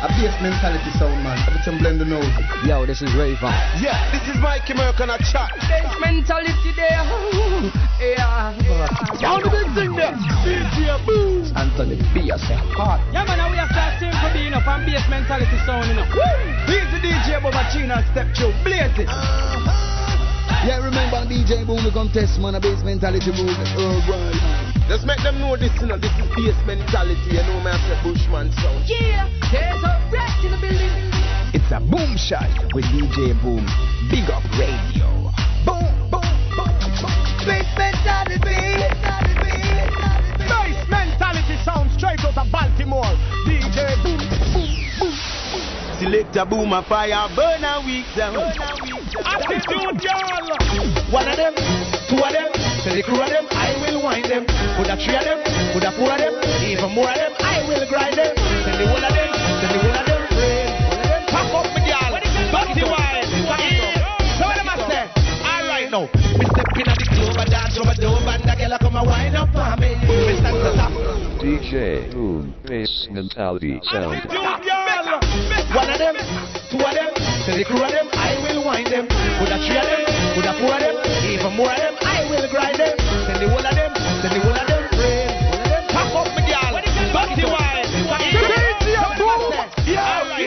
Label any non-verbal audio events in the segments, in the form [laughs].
A bass mentality sound, man. Every time blend the nose. Yo, this is Ray Von. Yeah, this is Mikey Merck on a chat. Bass mentality there. [laughs] Yeah. Down the big thing there. DJ Boom. Anthony B, I say hot. Yeah, man, we have to sing for being up and bass mentality sound, you know. He's the DJ Bobachina step through. Blaze it. Yeah, remember DJ Boom the contest, man. A bass mentality boom. Oh, right, man. Just make them know this, you know, this is bass mentality. You know, man, I say Bushman sound. Yeah, there's a rat in the building. It's a boom shot with DJ Boom. Big up radio. Boom, boom, boom, boom. Bass mentality. Bass mentality sound straight out of Baltimore. DJ Boom, boom, boom. Select a boom, a fire, burn a weak down. Attitude, y'all. One of them, two of them, tell the crew of them, I will wind them. Put a three of them, put a four of them, even more of them, I will grind them. Tell the whole of them, tell the whole of them, friend. Pack up me, girl. Dirty wine. So what am I say? All right now. Me step in at the club, I dance over the dome, and the girl come and wind up for me. Me stand to top. DJ Boom Bass Mentality Sound. One of them, two of them, tell the crew of them, I will wind them. Put a three of them, put a four of them, even more of them, I will grind them. Tell the whole of them, tell the whole of them,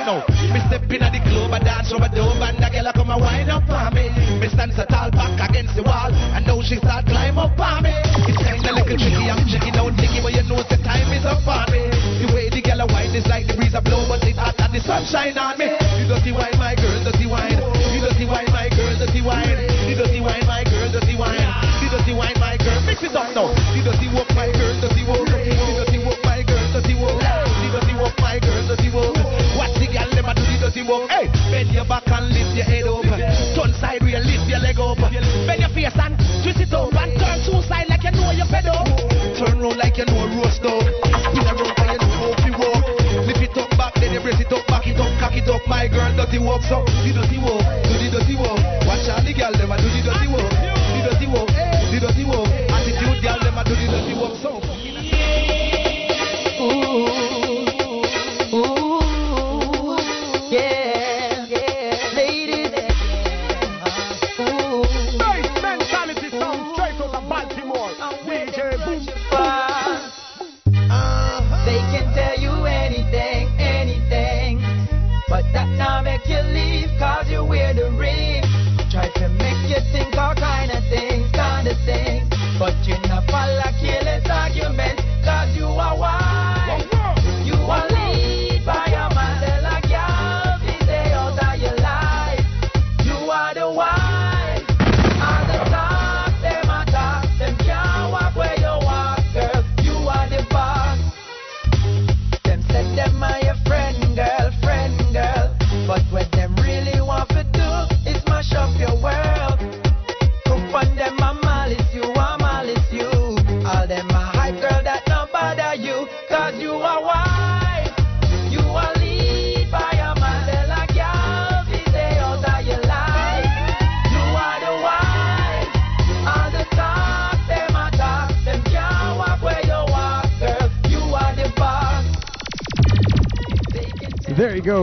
now. Me step in at the club, I dance over dome, and the girl come and wind up for me. Me stand so tall back against the wall, and now she start climb up on me. It's kinda little tricky, I'm checking out Nicky, but you know the time is up on me. The way the girl a wine is like the breeze a blow, but it hot and the sunshine on me. You dirty wine, my girl, dirty do walk. Hey, bend your back and lift your head up. Turn sideways, lift your leg up. Bend your face and twist it up and turn two side like you know you're up. Turn round like you know a roast dog. Spin around like you know how to walk. Lift it up back, then you brace it up, back it up, cock it up. My girl, dirty walk, so the dirty walk, do the dirty walk. Watch out, the girl, a do the dirty walk,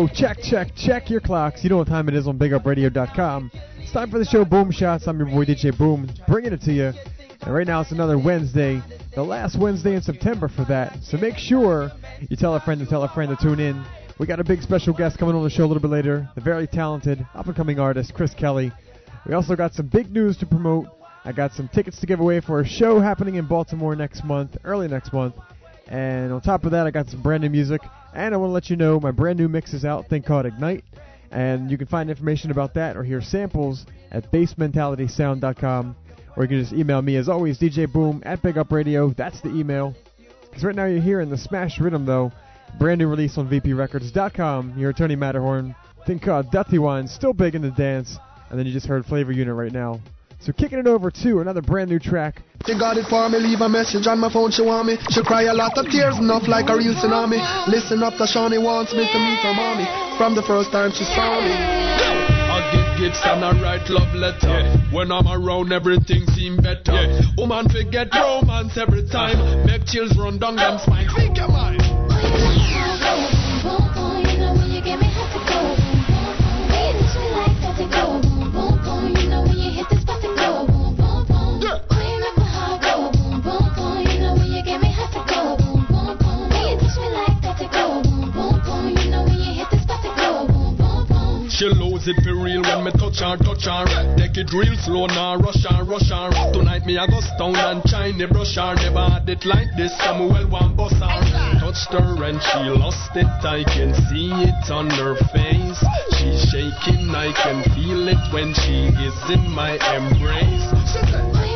Check, check, check your clocks. You know what time it is on BigUpRadio.com. It's time for the show Boom Shots. I'm your boy DJ Boom, bringing it to you. And right now it's another Wednesday, the last Wednesday in September for that. So make sure you tell a friend to tell a friend to tune in. We got a big special guest coming on the show a little bit later, the very talented, up and coming artist, Kris Kelly. We also got some big news to promote. I got some tickets to give away for a show happening in Baltimore next month, early next month. And on top of that, I got some brand new music. And I want to let you know my brand new mix is out, thing called Ignite. And you can find information about that or hear samples at bassmentalitysound.com. Or you can just email me, as always, DJ Boom at Big Up Radio. That's the email. Because right now you're hearing the Smash Rhythm, though. Brand new release on VPRecords.com. Your Tony Matterhorn. Thing called Dirty Wine, still big in the dance. And then you just heard Flavor Unit right now. So kicking it over to another brand new track. She got it for me, leave a message on my phone, she want me. She cry a lot of tears, enough like a real tsunami. Listen up, the Shawnee wants me to meet her mommy. From the first time she saw me. I get gifts and I write love letter. When I'm around, everything seem better. Woman forget romance every time. Make chills run down them spine. Speak your mind. It for real when me touch her, touch her. Take it real slow now, rush her, rush her. Tonight me I go stone and shiny brush her. Never had it like this, Samuel one boss her. Touched her and she lost it, I can see it on her face. She's shaking, I can feel it when she is in my embrace. She said,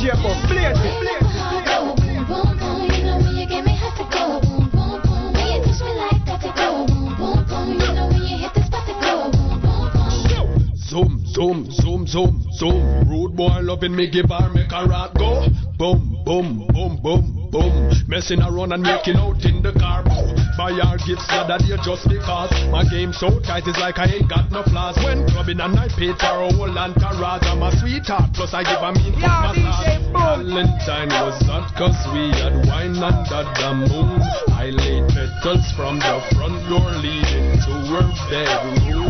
DJ Boom, blaze it. Zoom, zoom, zoom, zoom. Rude boy loving me, give her make her rock go. Boom, boom, boom, boom, boom. Messing around and making out in the car. Buy her gifts the other day just because my game so tight it's like I ain't got no flaws. When clubbing and I paid for a whole entourage. I'm a sweetheart, plus I give a mean Yo, massage. Valentine was hot cause we had wine under the moon. I laid petals from the front door leading to her bedroom.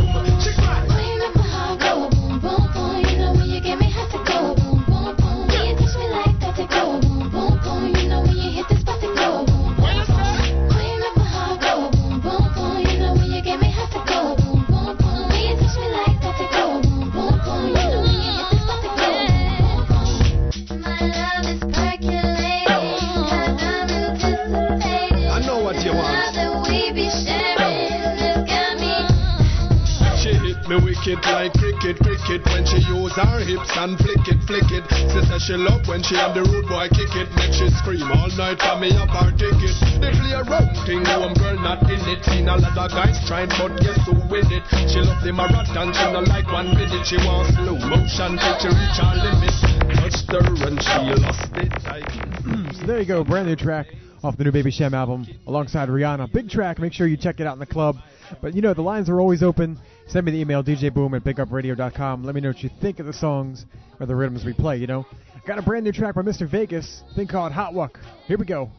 Wicked like cricket, cricket when she use her hips and flick it, flick it. She say she love when she have the rude boy kick it, make she scream all night for me up her ticket. They play a round thing, home girl not in it. Seen a lot of guys trying, but guess who win it? She love the marathon, she not like one minute. She wants slow motion till she reach her limit. Touched her and she lost it. So [clears throat] there you go, brand new track off the new Baby Cham album alongside Rihanna. Big track. Make sure you check it out in the club. But you know the lines are always open. Send me the email djboom at bigupradio.com. Let me know what you think of the songs or the rhythms we play. You know, got a brand new track by Mr. Vegas, thing called Hot Walk. Here we go.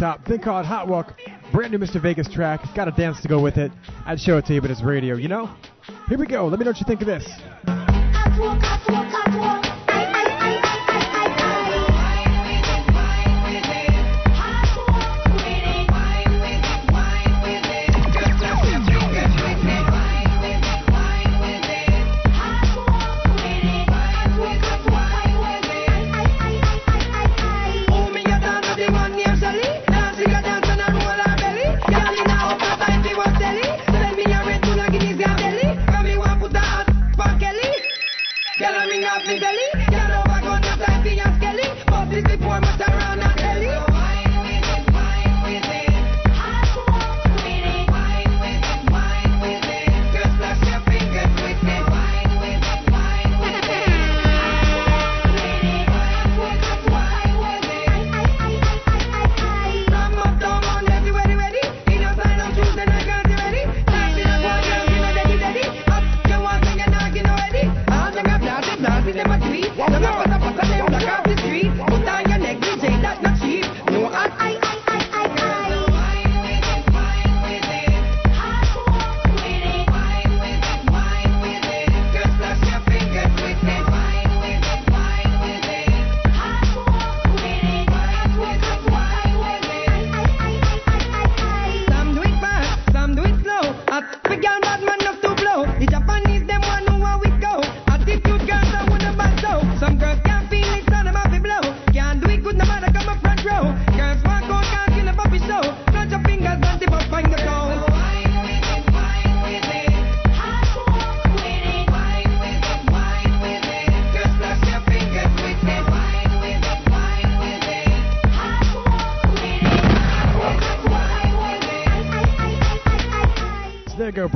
Top, thing called Hot Walk. Brand new Mr. Vegas track. Got a dance to go with it. I'd show it to you, but it's radio, you know? Here we go. Let me know what you think of this.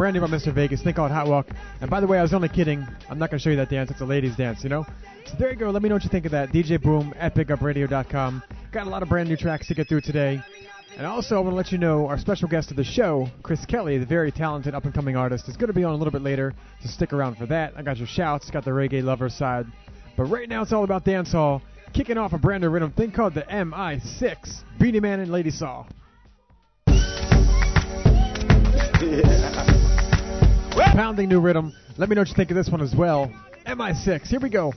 brand new by Mr. Vegas. Think on Hot Walk. And by the way, I was only kidding. I'm not going to show you that dance. It's a ladies' dance, you know? So there you go. Let me know what you think of that. DJ Boom at BigUpRadio.com. Got a lot of brand new tracks to get through today. And also, I want to let you know our special guest of the show, Kris Kelly, the very talented up and coming artist, is going to be on a little bit later. So stick around for that. I got your shouts, got the reggae lover side. But right now, it's all about dancehall. Kicking off a brand new rhythm thing called the MI6 Beenie Man and Lady Saw. Yeah. [laughs] Pounding New Rhythm. Let me know what you think of this one as well. MI6, here we go.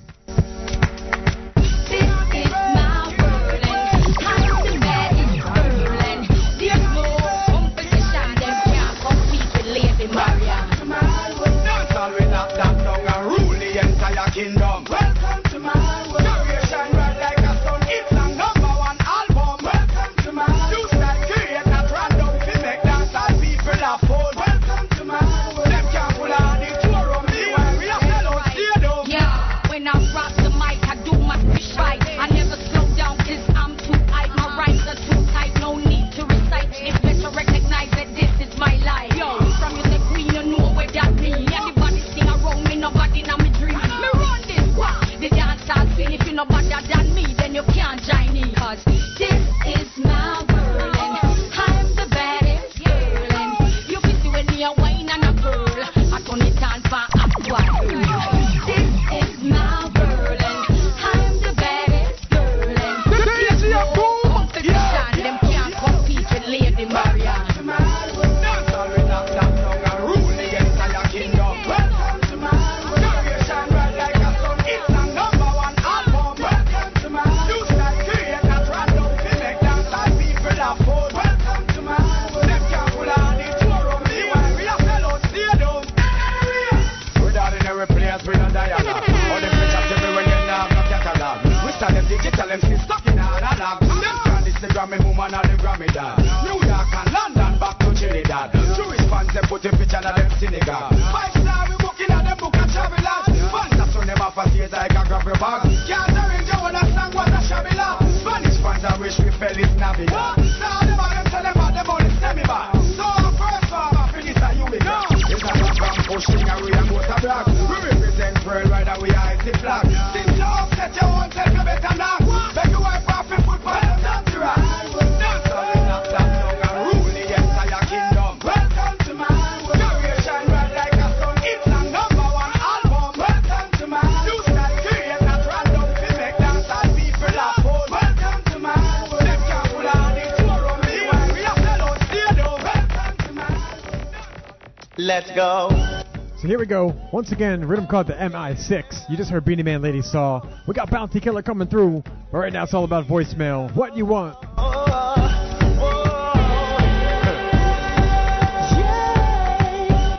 go. Once again, rhythm called the MI6. You just heard Beenie Man Lady Saw. We got Bounty Killer coming through. But right now, it's all about voicemail. What you want? Oh, oh, oh.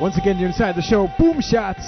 Once again, you're inside the show. Boom shots.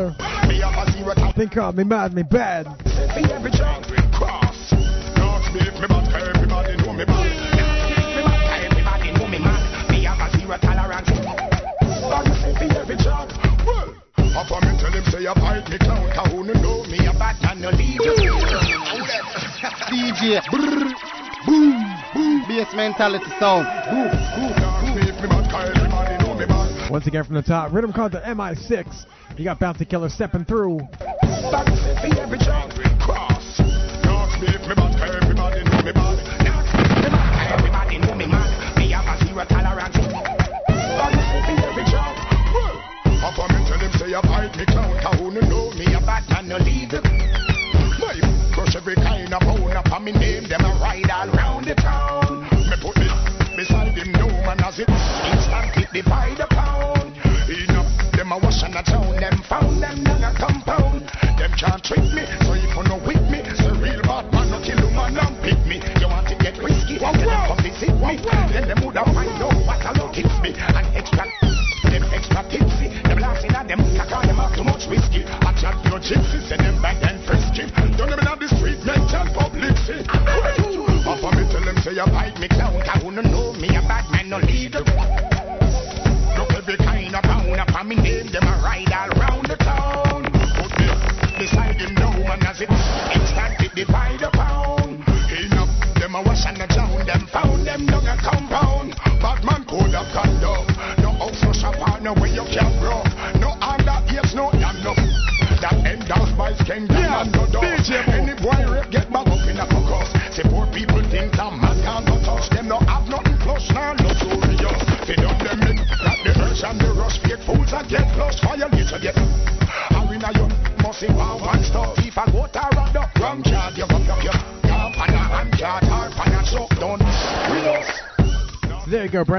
You say me. Well, half of me tell him say you bite me clown, 'cause who no know me a bad man no leave you. DJ. Brr, boom, boom. Bass mentality sound. Boom, boom, Ask me if me bad, 'cause everybody know me bad. Once again from the top, rhythm called the MI6. You got Bounty Killer stepping through.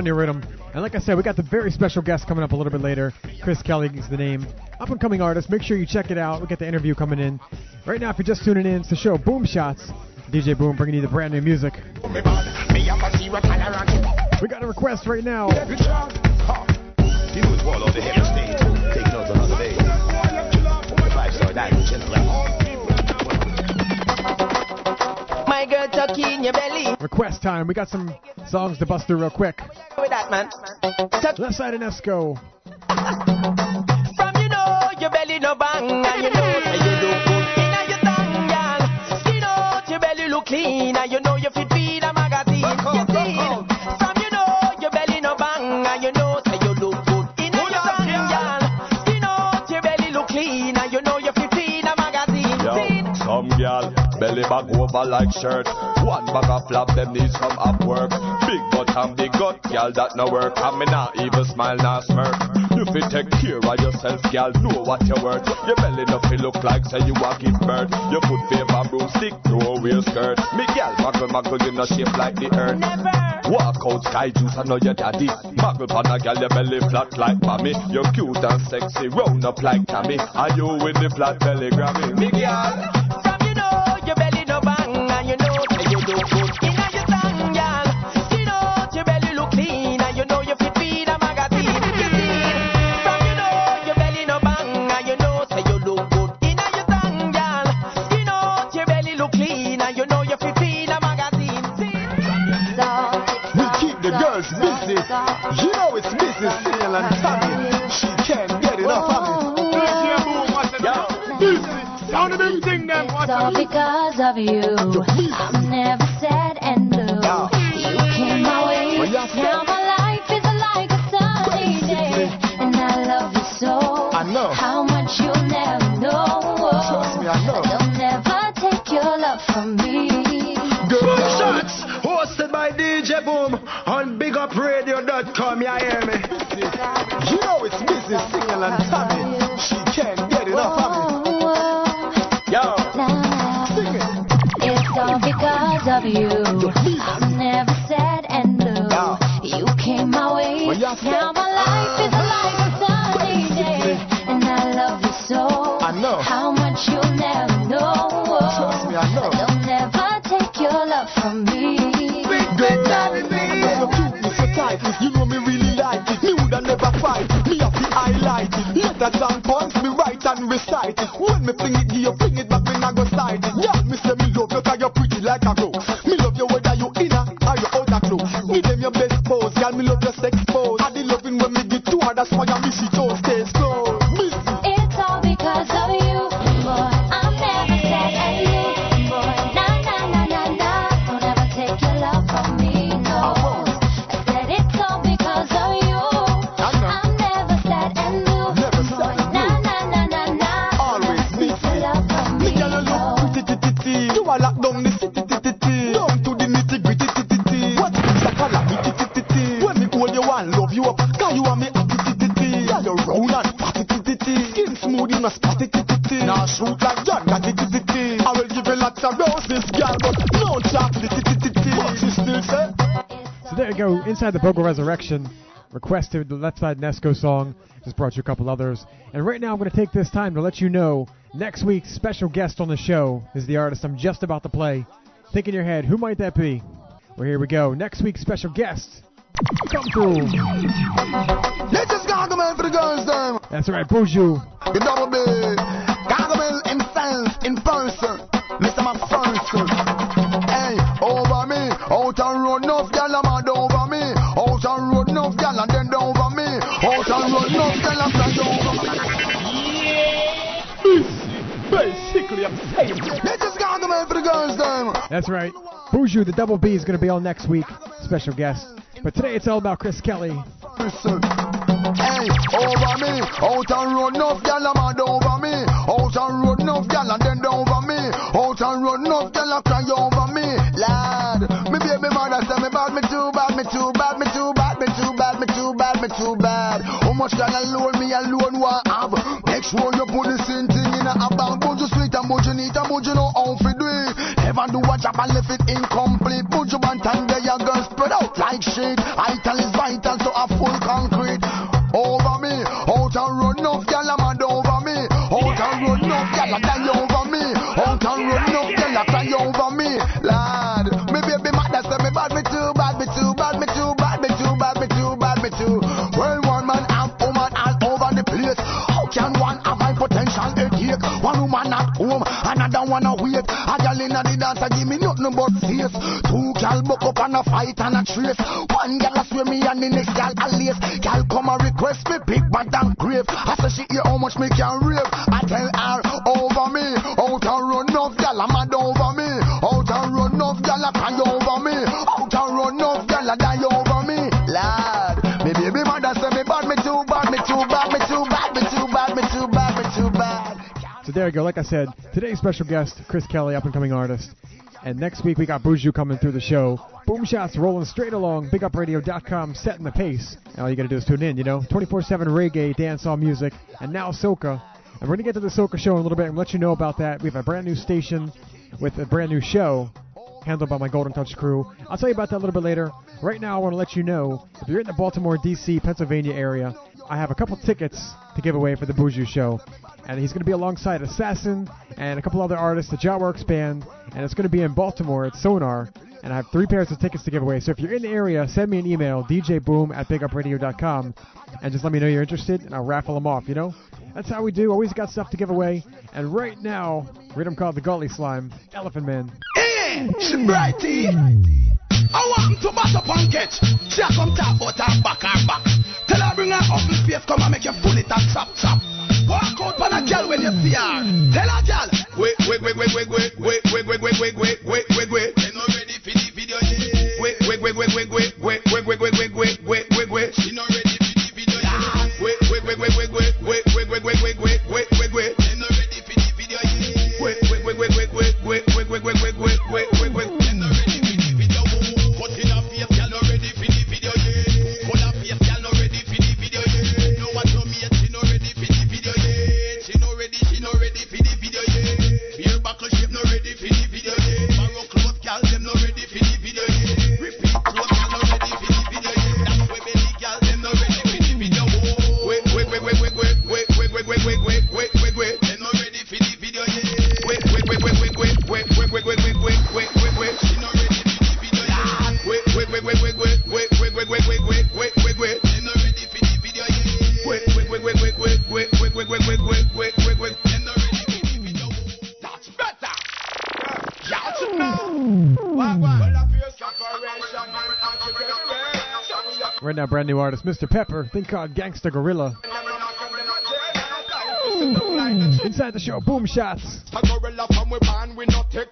Brand new rhythm. And like I said, we got the very special guest coming up a little bit later. Kris Kelly is the name. Up and coming artist. Make sure you check it out. We got the interview coming in. Right now, if you're just tuning in, it's the show Boom Shots. DJ Boom bringing you the brand new music. We got a request right now. My girl tucky in your belly. Request time. We got some songs to bust through real quick. With that man. Tuck Left side of Nesco. from you know your belly no bang and you know say you look good in your tongue, girl. Skin out your belly look clean and you know you fit feed a magazine. You see, from you know your belly no bang and you know say you look good in your tongue, girl. Skin out your belly look clean and you know you fit feed a magazine. Yo, some gal, belly bag over like shirt. One bag of flap, them need some up work. Big butt and big gut, gal, that no work. And me not even smile, not smirk. You fit take care of yourself, gal, know what you worth. Your belly no feel look like say you a give birth. Your foot favor broomstick, throw away your skirt. Me gal, muggle, muggle, you no shape like the earth. Walk out, sky juice, I know your daddy. Muggle pan a gal, your belly flat like mommy. You're cute and sexy, round up like Tammy. Are you with the flat belly Grammy? Me gal. From you know good all because of you. I'm never sad and blue. You came my way. Now my life is like a sunny day. And I love you so. I know. How much you'll never know. Trust me, I know. They'll never take your love from me. Because of you. I'm never sad and blue. You came my way. Now my life is like a sunny day. And I love you so. I know. How much you'll never know. Trust me, I know. They'll never take your love from me. Good daddy, me. So cute, me so tight. You know me really like it. Me woulda never fight. Me have to highlight it. Let that song punch me right and recite. When me fling it, you fling it 来，看住。Inside the Bogo Resurrection, requested the Left Side Nesco song, just brought you a couple others. And right now I'm going to take this time to let you know next week's special guest on the show is the artist I'm just about to play. Think in your head, who might that be? Well, here we go. Next week's special guest, come through. Let's just gargamel for the girls, them. That's right, Buju. The double B. Gargamel himself in person. Mr. McPherson. Hey, over me. Out on road, enough That's right. Buju, the double B, is going to be on next week. Special guest. But today it's all about Kris Kelly. Hey, over me, out road, a mad over me. Out road, enough gal a dead over me. Out road, a cry over Never do a job and left it incomplete. Bunch you want and there you girl spread out like shit. Vital is vital so a full concrete. Over me, out and run enough one awake. A gal inna the dance a give me nothing but face. Two gal buck up and a fight and a trace. One gal a swear me and the next gal a lace. Gal come a request me big bad and grave. I say she hear how much me can rave. There you go. Like I said, today's special guest, Kris Kelly, up and coming artist. And next week we got Buju coming through the show. Boom shots rolling straight along. BigUpRadio.com setting the pace. And all you got to do is tune in, you know. 24 7 reggae, dancehall music, and now soca. And we're going to get to the soca show in a little bit and let you know about that. We have a brand new station with a brand new show handled by my Golden Touch crew. I'll tell you about that a little bit later. Right now, I want to let you know if you're in the Baltimore, D.C., Pennsylvania area, I have a couple tickets to give away for the Buju show. And he's going to be alongside Assassin and a couple other artists, the Jawworks Band, and it's going to be in Baltimore at Sonar. And I have three pairs of tickets to give away. So if you're in the area, send me an email, djboom at bigupradio.com, and just let me know you're interested, and I'll raffle them off, you know? That's how we do. Always got stuff to give away. And right now, rhythm called the Gully Slime, Elephant Man. Hey, Brighty. I want to bash up and. She a come talk about her back, her back. Tell her bring her up in space, come and make you pull it and chop chop. Walk out on a girl when you see her. Tell her girl. Wait, wait, wait, wait, wait, wait, wait, wait, wait, wait, wait, wait, wait, wait. Now, brand new artist, Mr. Pepper, think called Gangsta Gorilla. Inside the show, boom shots. A gorilla from we born, we not take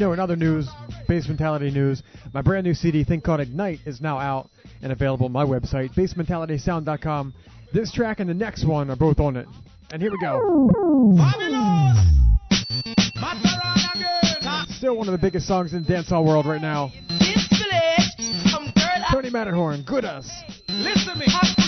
know, in other news, Bass Mentality news, my brand new CD, Think Called Ignite, is now out and available on my website, bassmentalitysound.com. This track and the next one are both on it. And here we go. Still one of the biggest songs in the dancehall world right now. Tony Matterhorn, good us. Listen to me.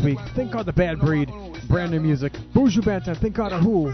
Last week, Think on the Bad Breed, brand new music. Buju Banton, Think on a Who.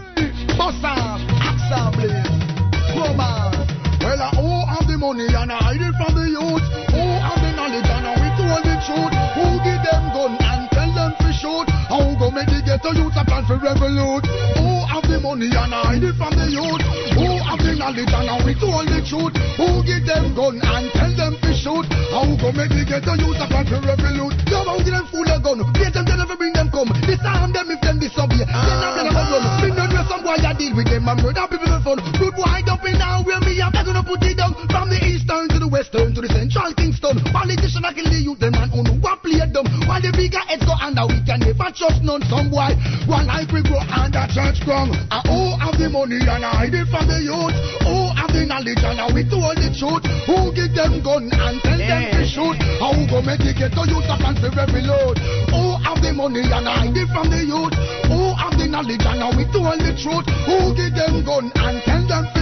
Well, uh, who have the money and I hide it from the youth? Who have the knowledge and we told the truth? Who give them gun and tell them to shoot? How go make the ghetto youth a plan for revolute? Who have the money and I hide it from the youth? Who have the knowledge and we told the truth? Who give them gun and tell them to shoot? How go make the ghetto youth a plan for revolute? Yo, how give them of gun? Wait them, they never bring them come. Disarm them if them disobey. Then I'm gonna run. Me know where some boy a deal with them and murder people for fun. Good boy up in now where me up, gonna put it down from the eastern to the western to the central Kingston. Politician I kill the youth, them man who know what play them. While the bigger heads go under, we can never trust none. Some boy, one life we grow under church ground. I who have the money and I hide it from the youth. Who have the knowledge and I we told the truth. Who give them gun and tell them to shoot. How go make the ghetto youth a plan for every load. Who have the money and I hide it from the youth. Who have the knowledge and I we told the truth. Who give them gun and tell them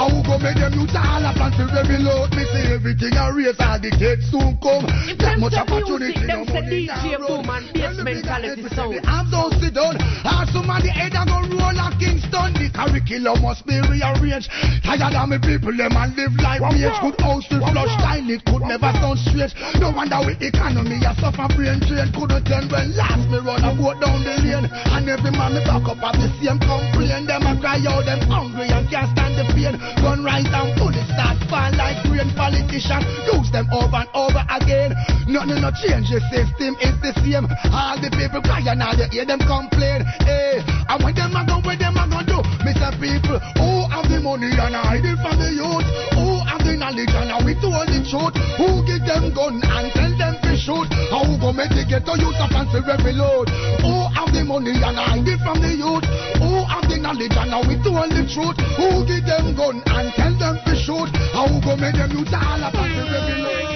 to. How go make them youth all a plan for every load. Me say everything I raise all the kids soon come. That much opportunity. no money, DJ Boom and Bassmentality Sound. I'm don't sit down. Ask somebody head and go roll a Kingston. The curriculum must be rearranged. Higher than me people, them and live life wage. Good house to flush, tiny, could never sound straight. No wonder with economy, I suffer brain drain. Couldn't tell when last me run a boat down the lane. And every man me back up at the same complain. Them a cry out, them hungry and can't stand the pain. Gun rise and bullets start fall like rain. Politicians use them over and over again. Nothing no change, the system is the same. All the people cry and all you hear them complain. Hey, and when them a go, where them a go do? Mr. People, who have the money and hide it from the youth? Who have the knowledge and are we told the truth? Who give them gun and tell them shoot? How go make the ghetto youth a fancy every load? Who have the money and hide it from the youth? Who have the knowledge and are we told the truth? Who give them gun and tell them to shoot? How go make them youth all a fancy every load?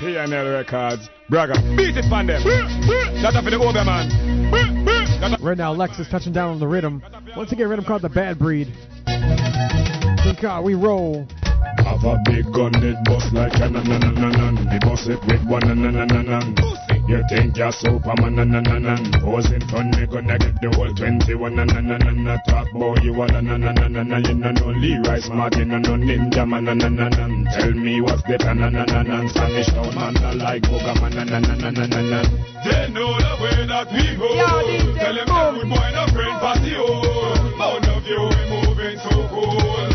P&L Records. Braga, beat it from them. That's for the over man. Right now, Lex is touching down on the rhythm. Once again, rhythm called the Bad Breed. Think how we roll. Have a big gun, it bust like a na na na na na. Me bust it with one na na na na na. You think you're Superman na na na na. Pose in front, me gonna get the whole 21 na na na na na. Talk boy, you a na na na na na na. You know no Leroy Smart, you know no Ninjaman na na na na. Tell me what's the plan na na na na. Spanish town man, I like Boga man na na na na na na na. They know the way that we go. Tell them that good boy no friend party oh. Bound of you we moving so cool.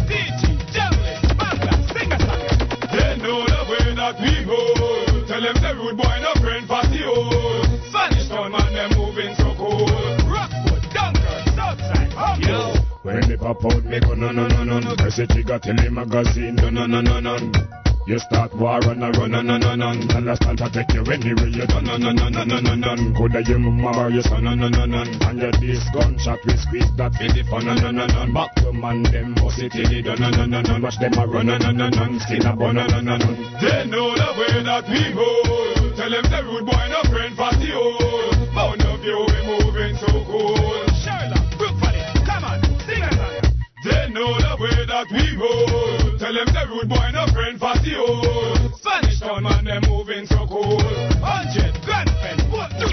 That we go. Tell them the rude boy no friend party oh. Spanish town man them moving so cool. Rockwood, Dunkirk, Southside, Yo. When they pop out, me go no no no no no. Press the trigger, tell the magazine no no no no no. You start war and a run, no, no, no, no. Tell us to take you anywhere you done, no, no, no, no, no, no, no. Coulda your mama or your son, no, no, no, no. And your this gunshot, we squeeze that for the fun, no, no, no, no. Back to man, them bust it till they done, no, no, no, no. Watch them a run, no, no, no, no. Skin a bun, no, no, no, no. They know the way that we go. Tell them the rude boy no friend party, oh. Bound of you, we moving so cool. Sherlock, Brook Valley, come on, sing it. They know the way that we go. Tell them the rude boy no friend party oh. Spanish town man them moving so cool. Hundred grand pen, what do?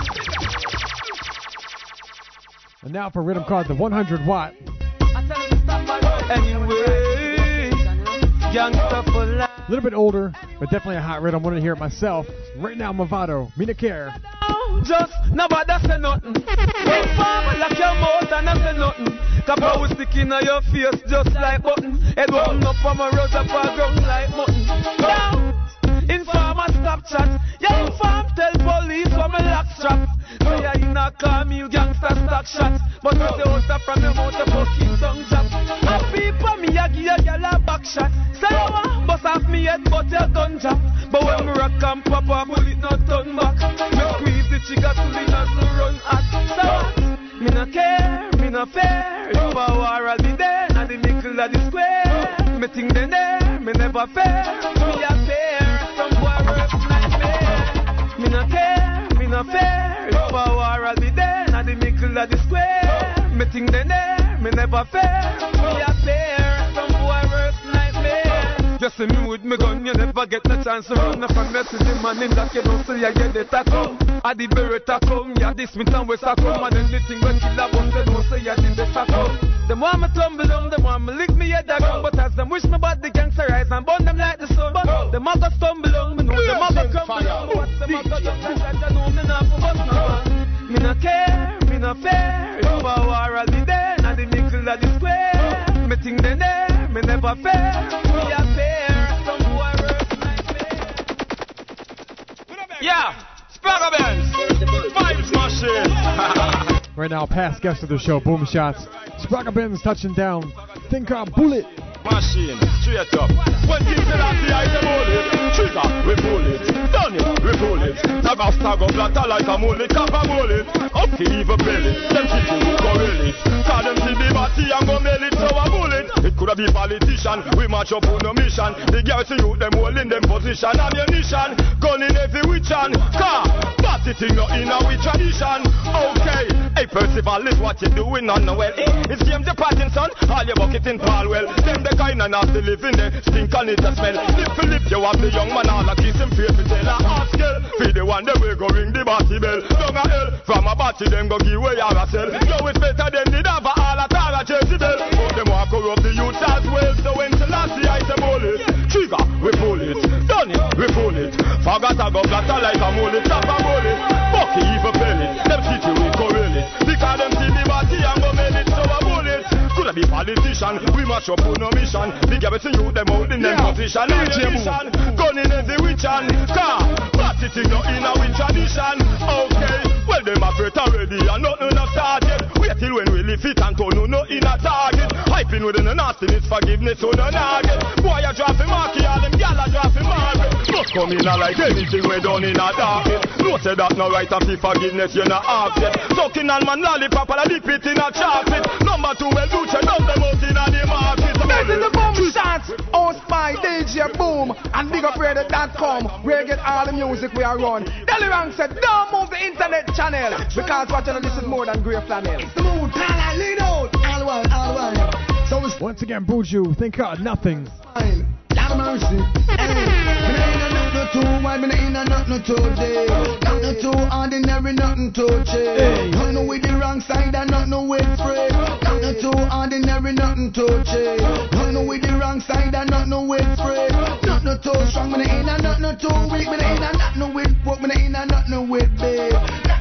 And now for rhythm Card, the 100 watt. Anyway, youngster for life. A little bit older, but definitely a hot rhythm. I want to hear it myself. Right now, Mavado, Mina Care. Just nobody say nothing. When farmer lock your mouth and I say nothing. Cause we stick in your face just like button. Head open up from a rose up ground like mutton. Now, informer stop chat. Yeah, inform tell police from a lock strap. So yeah, you not call me gangster stock shots. But you say out from your mouth a fucking tongue chop. People me a give a girl a back shot. Say you want bust off me head but your gun drop. But when me rock and pop a bullet not turn back. Me squeeze the trigger till the nozzle run hot. So oh, what? Me no care, me no fair. If a war I'll be there, and the nickel of the square. Me think they there, me never fair. Me a fair, some boy worse nightmare. Me no care, me no fair. If a war I'll be there, and the nickel of the square. Me think they there, me never fair. Me a fair, some boy worse nightmare. Just see me with me gun, you never get the chance to run from me to the man in that you don't see you get the tackle. I the beretta come, yeah, this Smith and West a come, and anything when kill a bun, they don't say you did the tackle. Them want me tumble down, them want me lick me head gun, but as them wish me bad, the gangster rise and burn them like the sun. Them a go stumble down, me know them a go crumble down, but them a go that, I know me not for bust no. Me no care, me no fair, if a war I'll be there, and the nickel of the square. Me think they there, me never fair, me a fair, some boy worse Yeah, Spragga Benz, Vibes Machine. [laughs] Right now, past guest of the show, Boom Shots. Spragga Benz touching down. Think of Bullet. Machine, straight up. When people that the item hold it, trigger, we pull it. Done it, we pull it. Never stagger flatter like a mullet, cap a bullet. Okay, even belly, them people who go it. Call them see the body and go mail it, so a bullet. It coulda be politician, we march up on a mission. The girls see you, them holding them position, ammunition. Gun in every witch and car. Thing not in our tradition. Okay, hey Percival, is what you doing on the well. Eh, it's James the Pattinson, all your bucket in Palwell. Them the the kind of nasty living there. Stink and it a smell. If Philip, you have the young man, all a kiss him face to tell a ask girl. Feed the one, they will go ring the batty bell. don't a hell, from a batty, them go give away our cell. No, it's better than the dava, all a tall a jersey bell. Oh, them walk corrupt the youth as well. So when to last the item hold bullet, trigger, we pull it. Done it, we pull it. Forgot I go flatter like a mullet, tap a mullet. Bucky, even belly. Them city, we correlate. Because them I be politician? We mash up on no mission. Up to you, them holding them position. Gun in every witch and car. Party thing not in a witch tradition. Okay, well them afraid already and nothing not started. Wait till when we live it and turn no no in a target. Hyping with the nastiness, forgiveness on the target. Boy, you drop him marky, all them gal a drop him market. Must come in a like anything we done in a darkness. No say that no right fi forgiveness, you not ask it. Sucking on man lollipop and a dip it in a chocolate. Number two, well, Lucha down them out in a the market. This is the boom shots, oh, hosted by DJ Boom and BigUpRadio.com where you get all the music we are run. Delirang said, don't move the internet channel because what you know, this is more than grey flannel. It's the mood, Tala, lean out, all one, all one. So it's Once again, Buju, think God, nothing. fine. Lord of mercy. Too wide, me ain't a nothing too day. Nothing too ordinary, nothing too cheap. Nothing with the wrong side and nothing with free. Nothing too ordinary, nothing too cheap. Nothing with the wrong side and nothing with free. Nothing too strong, me ain't a nothing too weak. Me ain't a nothing no with pork, me ain't a nothing with beef.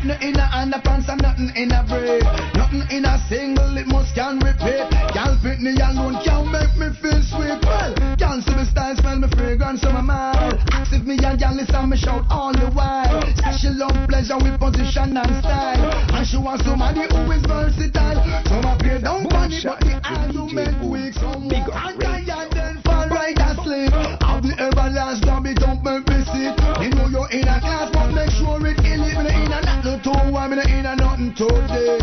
Nothing in a underpants and nothing in a braid. Nothing in a single, it must can repeat. Y'all pick me alone, can't make me feel sweet. Well, can't see me style, smell me fragrance, so my mind. If me and y'all listen, me shout all the while. Say she love pleasure with position and style. And she wants somebody who is versatile. So I play down money, but the argument weak. Someone and die and then fall right asleep. The everlast it don't make me sick. You know you're in a class, but make sure it it. Me in a nothing too, I me no in a nothing too day.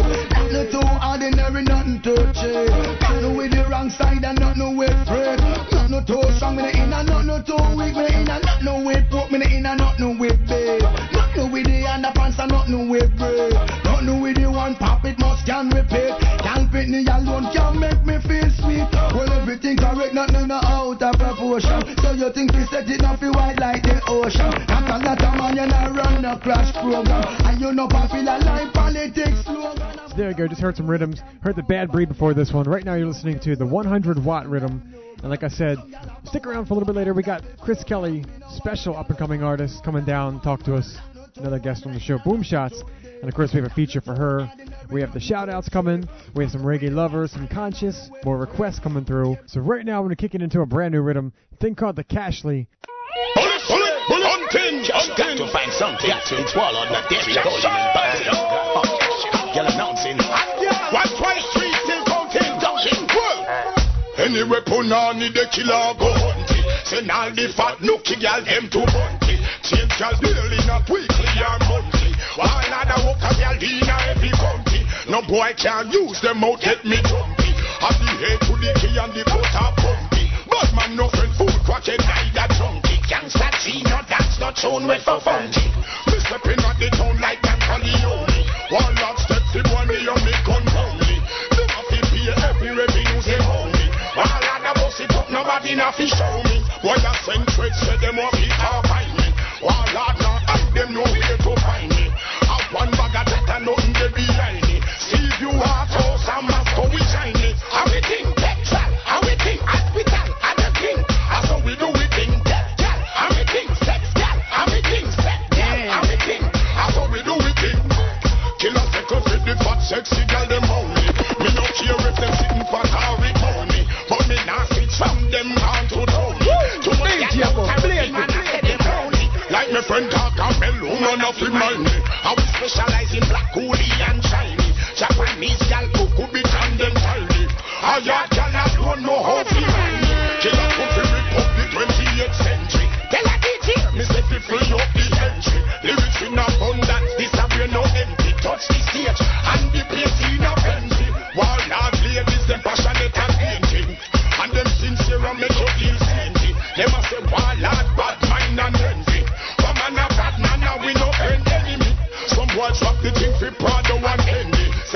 Nothing too ordinary, nothing too cheap. Nothing with the wrong side and nothing with freight. Nothing too strong, me no in a nothing too weak. Me no in a nothing with pork, me in a nothing with beef. Nothing with the underpants and nothing with bread. Nothing with the one pop, it must can repeat. Can't fit me alone, can make me feel sweet. Well, everything correct, nothing no out of proportion. So you think we set it up, you white like the ocean. After that, a man, you not run no crash program. And you know popular like politics slogan. There you go, just heard some rhythms. Heard the Bad Breed before this one. Right now you're listening to the 100 watt rhythm. And like I said, stick around for a little bit later. We got Kris Kelly, special up and coming artist, coming down, talk to us. Another guest on the show, Boom Shots. And of course, we have a feature for her. We have the shout outs coming. We have some reggae lovers, some conscious, more requests coming through. So right now, I'm going to kick it into a brand new rhythm, thing called the Cashley. Hunting, just got to find something to swallow the dairy golden and buzzing. Girl announcing, Any weapon on the killer go hunting. Send all the fat nookie gal them to bunty. Change gal daily, not weekly or monthly. While other a gal in every country. No boy can use them out, get me jumpy. Have the head to the key and the are pumpy. But man no friend food, crack it neither junkie. Gangsta tea, no dance, no tune with for funky. Me stepping at the town like them Corleone. Nobody fi show me. Why a century say them want me to find me. All of now and them know where to find me. Have one bag of that and nothing they behind me. See if you want house and must go we shiny. How we think petrol, how we think hospital, and the king. How so we do we think death, gal. How we think sex, gal. How we think sex, gal. How we think, how so we do we think. Killer second fit the fat sexy gal them only. Me no care if them sitting them down to down. To my gal out man I say them only. Like my friend mellow man off in mind me. I will specialize in black coolie and shiny. Japanese gal could be tan them tiny. I got gal that don't know how to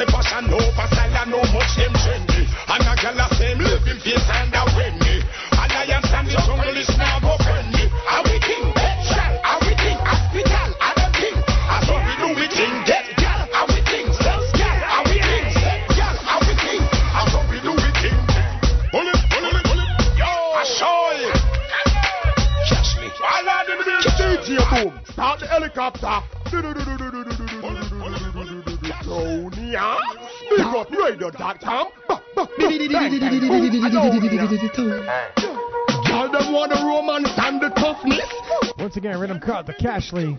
Say fashion over style and no much them trendy. And a gal a same living face and a Wendy. Alliance and the jungle is now go friendly. How we think petrol, how we think hospital, I don't think. As what we do we think death, gal. How we think sex, gal. How we think sex, gal. How we think. As what we do we think. Pull it, pull it, pull it. Yo, I show you. Catch me. All right. boom. Start the helicopter. Sonia. Big up radio.com. Y'all them want the romance and the toughness. Once again, rhythm cut, the Cashley.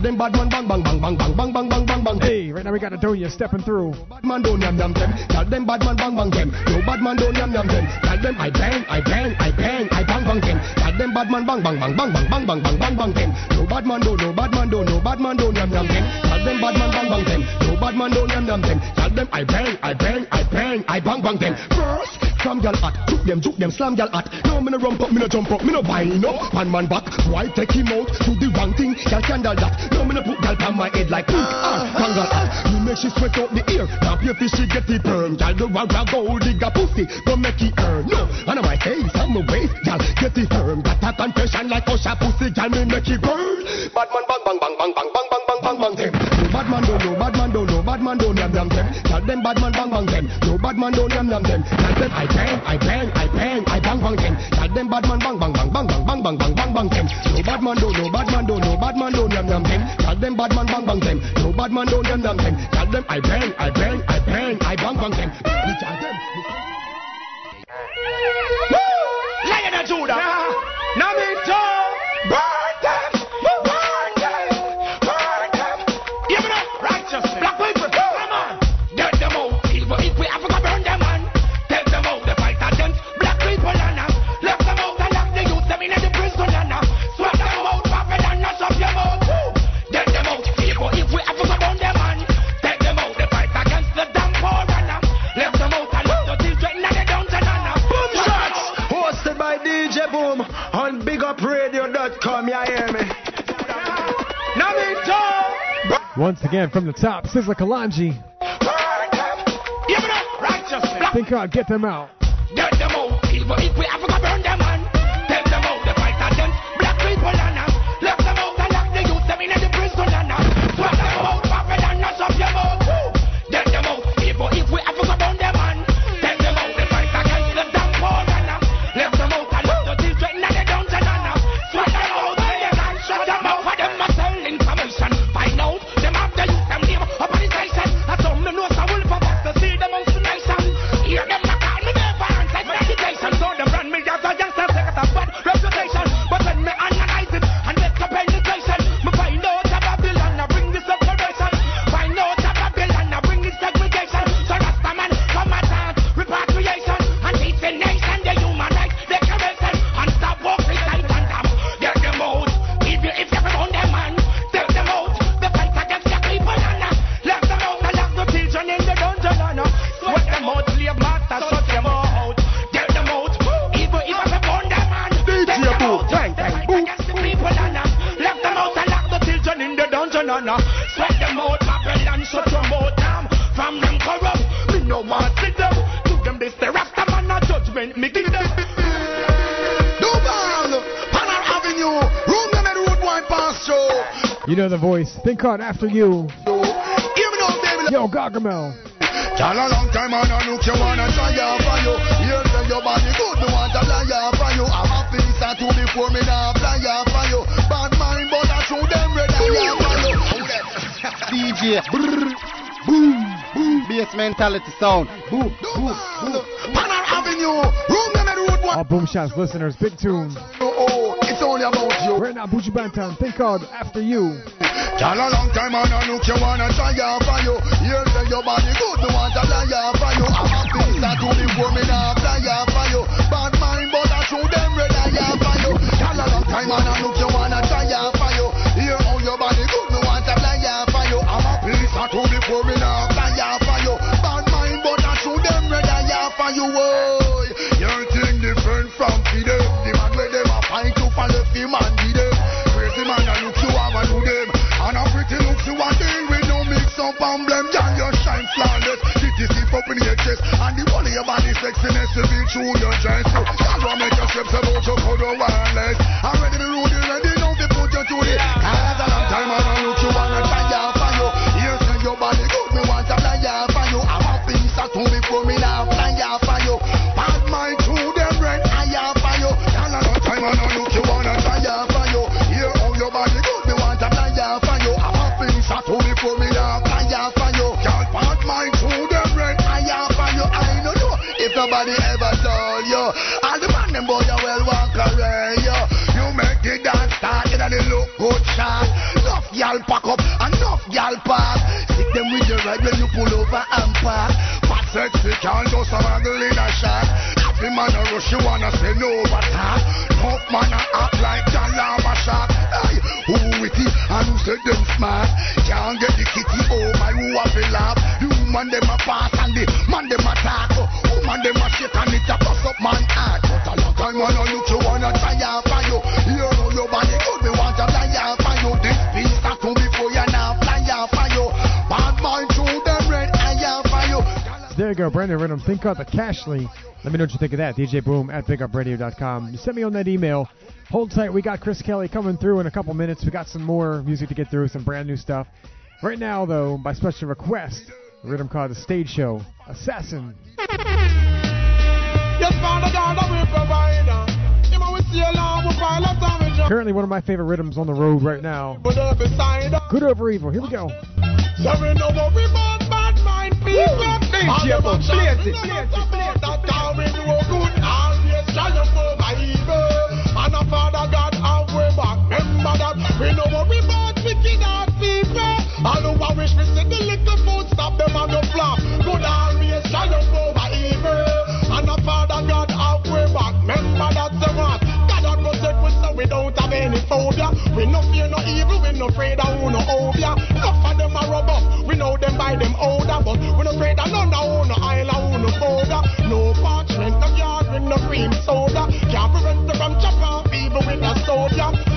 Y'all them bad man bang bang bang bang bang bang bang bang bang bang. Hey, right now we got Aidonia stepping through. Bad man don't yam yam them. Y'all them bad man bang bang them. No bad man don't yam yam them. Y'all them I bang, I bang, I bang, I bang bang them. Y'all them bad man bang bang bang bang bang bang bang bang bang bang them. No bad man don't, no bad man don't, no bad man don't yam yam them. Y'all them bad man bang bang them. No bad man don't yam yam them. Y'all them I bang, I bang, I bang, I bang bang them. First, from y'all hot, juke them, juke them, slam y'all hot. No me no rump up, me no jump up, me no wind up. Man man back, why take him out to the wrong thing? Y'all handle that. No me no put y'all on my head like pink ah, tangle. You make she sweat out the ear. Now your fish she get the perm. Y'all the rag rag gold digger pussy, go make it earn. No, and my face, on my waist, y'all get the firm. Got a confession like Usher pussy, y'all me make it burn. Bad man bang bang bang bang bang bang bang bang bang bang them. No bad man don't, no bad bad man don't yam yam them. Tell them bad man bang bang them. No bad man don't yam yam them. Tell them I bang, I bang, I bang, I bang bang them. Tell them bad man bang bang bang bang bang bang bang bang bang bang them. No bad man don't, no bad man don't, no bad man don't yam yam them. Tell them bad man bang bang them. No bad man don't yam yam them. Tell them I bang, I bang, I bang, I bang bang them. Me tell them. Lion of Judah. Now me too. Once again, from the top, Sizzla Kalonji. Give it up. Righteousness. Think God, get them out. Get them out. You know the voice. Think hard after you. Give me no baby. Yo, Gargamel. Tell a long time and I look you wanna try ya for you. Here say your body good, me want to fly ya for you. I'm a piece of two before me now fly ya for you. Bad mind, but I show them red ya for you. DJ. Brr, boom, boom. Bass mentality sound. Boom, boom, boom. Panel Avenue, room them at road All Boom Shots listeners, big tune. Oh, oh it's only about you. Right now, Buju Banton. Think hard after you. Tell a long time and I look you wanna try ya for you. Here say your body good, me want to fly ya for you. I'm a piece of two before me now fly ya for you. Bad mind, but I show them red ya for you. Tell a long time and I look you wanna try ya for you. Here how your body good, me want to fly ya for you. I'm a piece of two before me now sexiness to be true your chest. So, want make your steps about your cold or over and park. Fat sexy can't just a in a shot. Every man a rush, you wanna say no but talk. Enough man a act like John Lava shark. Hey, who witty and who said them smart? Can't get the kitty, oh my, who a feel laugh? The woman them a pass and the man them a talk. Oh, woman them a shake and it a bust up man heart. But a long time wanna look, You go, Brandon Rhythm. Think out the Cashly. Let me know what you think of that. DJ Boom at BigUpRadio.com. You send me on that email. Hold tight. We got Kris Kelly coming through in a couple minutes. We got some more music to get through, some brand new stuff. Right now, though, by special request, a rhythm called The Stage Show, Assassin. Yes, Father God, I will provide. Uh, him I will see along with pilot damage. Uh. Currently, one of my favorite rhythms on the road right now. Beside. Uh. Good over evil. Here we go. People. DJ Boom, blaze it. That how we do good, evil. And a Father God, back. Remember we know what we wicked as people. All wish we see the little stop them on the. Good. And a Father God, have we back. Remember that we don't have any phobia. We no fear no evil, we no afraid of who no obia. Enough of them a rub off, we know them by them older, but we no afraid of none of who no aisle who no folder. No parchment, no yard with no cream soda. Can't prevent them from chop people with a soldier.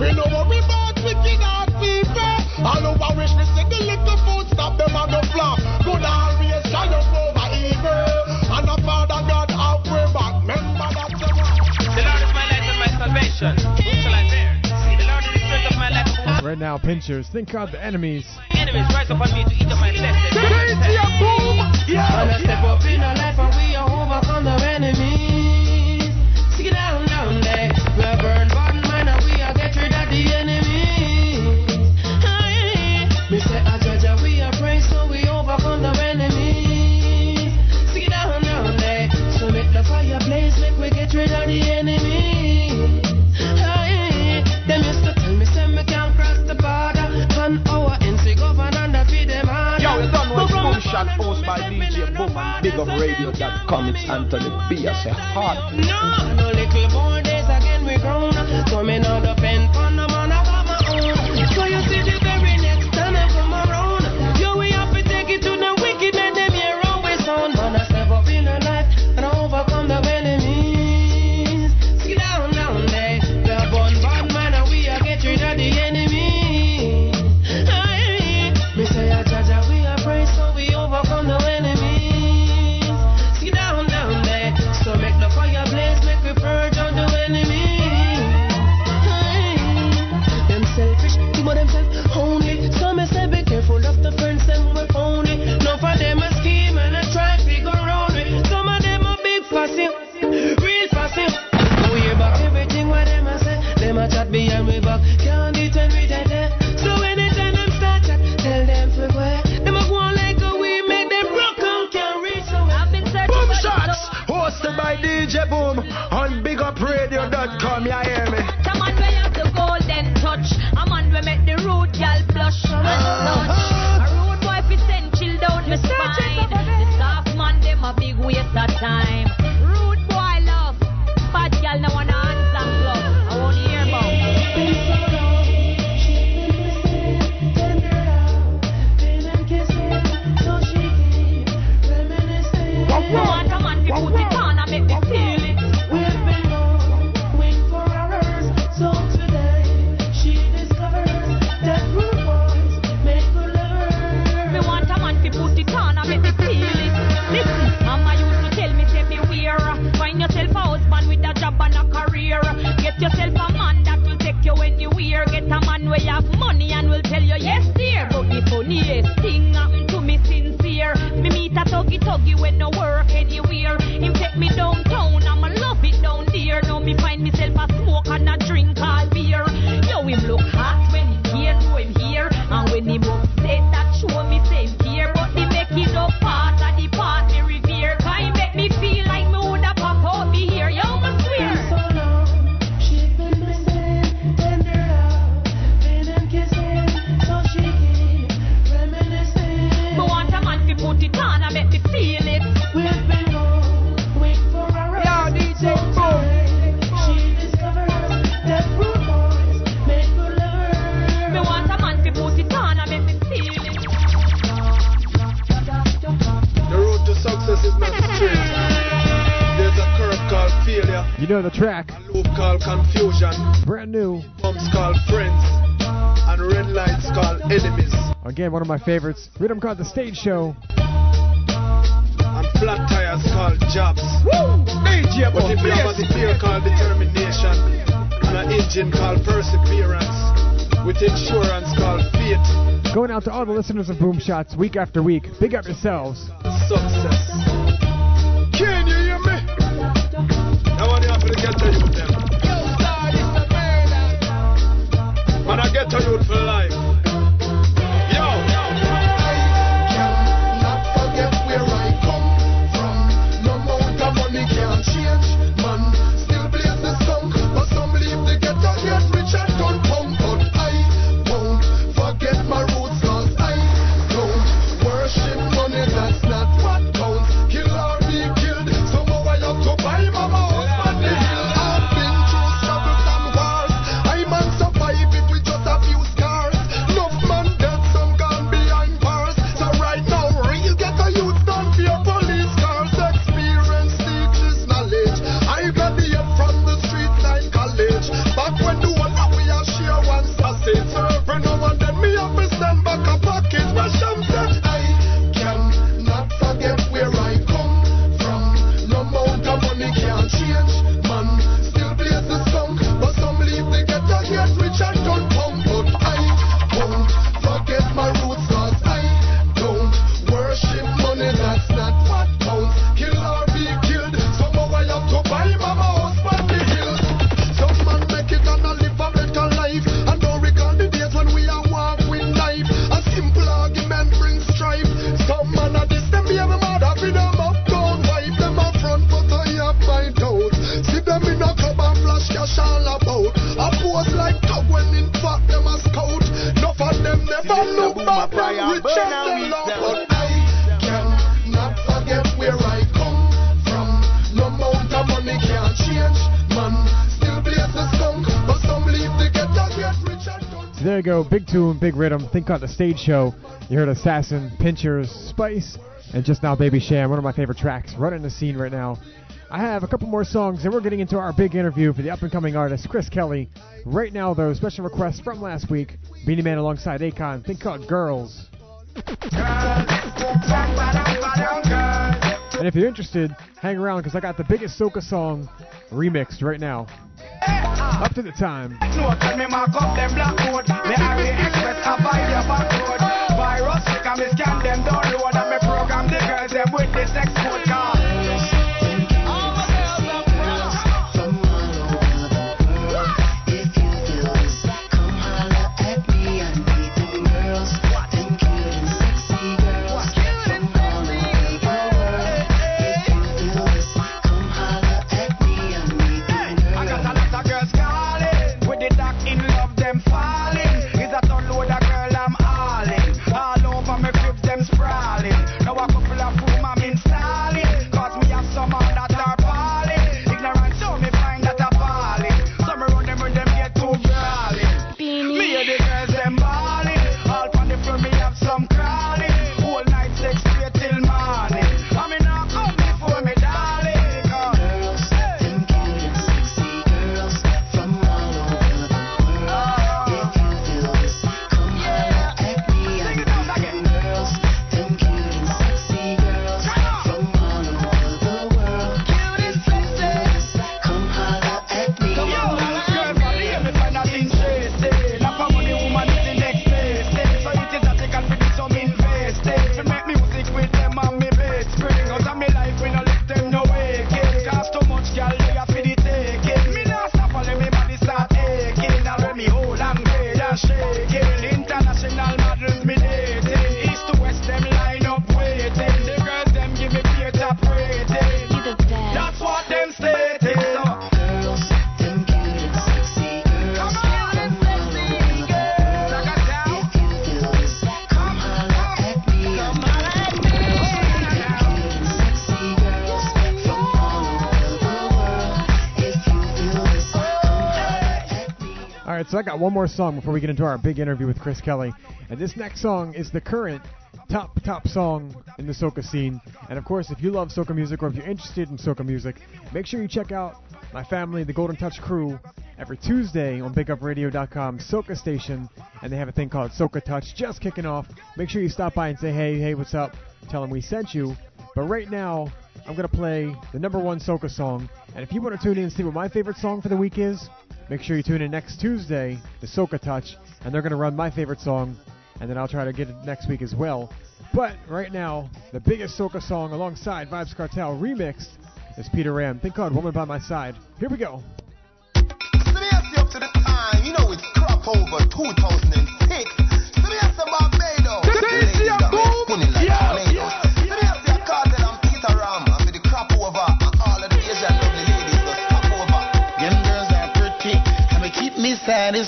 We know what we bad, wicked as people. All who a wish we see the little foot stop them on the flop. Good always triumph over evil. And a Father God, have we back. Remember that the The Lord is my light and my salvation. Whom shall I fear? The Lord is the strength of my life. Right now, pinchers. Think out the enemies. enemies rise upon me to eat up my flesh. DJ Boom! Yeah. Wanna step up in our life and we are overcome the enemies. BigUpRadio.com. It's Anthony B. I say hard. No, no little more days again we grown. Up coming out the pen One of my favorites. Read them called The Stage Show. And flat tires called jobs. Woo! But if you have a fear called determination, and an engine called perseverance, with insurance called fate. Going out to all the listeners of Boom Shots week after week. Big up yourselves. Success. Can you hear me? Now I have to get to you, them. Man, I get to you first. Big Rhythm, Think on the Stage Show. You heard Assassin, Pinchers, Spice, and just now Baby Cham, one of my favorite tracks, running the scene right now. I have a couple more songs, and we're getting into our big interview for the up and coming artist Kris Kelly. Right now, though, special request from last week Beenie Man alongside Akon, Think called Girls. Girls. And if you're interested, hang around because I got the biggest soca song remixed right now. Up to the time. Virus, sick, I miscan them download and me program the girls them with this export card. right, so I got one more song before we get into our big interview with Kris Kelly. And this next song is the current top, top song in the soca scene. And of course, if you love soca music or if you're interested in soca music, make sure you check out my family, the Golden Touch crew, every Tuesday on BigUpRadio.com, Soca Station. And they have a thing called Soca Touch just kicking off. Make sure you stop by and say, hey, hey, what's up? Tell them we sent you. But right now, I'm going to play the number one soca song. And if you want to tune in and see what my favorite song for the week is, make sure you tune in next Tuesday, the Soca Touch, and they're gonna run my favorite song, and then I'll try to get it next week as well. But right now, the biggest soca song alongside Vibes Cartel remixed is Peter Ram. Think called Woman by My Side. Here we go. Let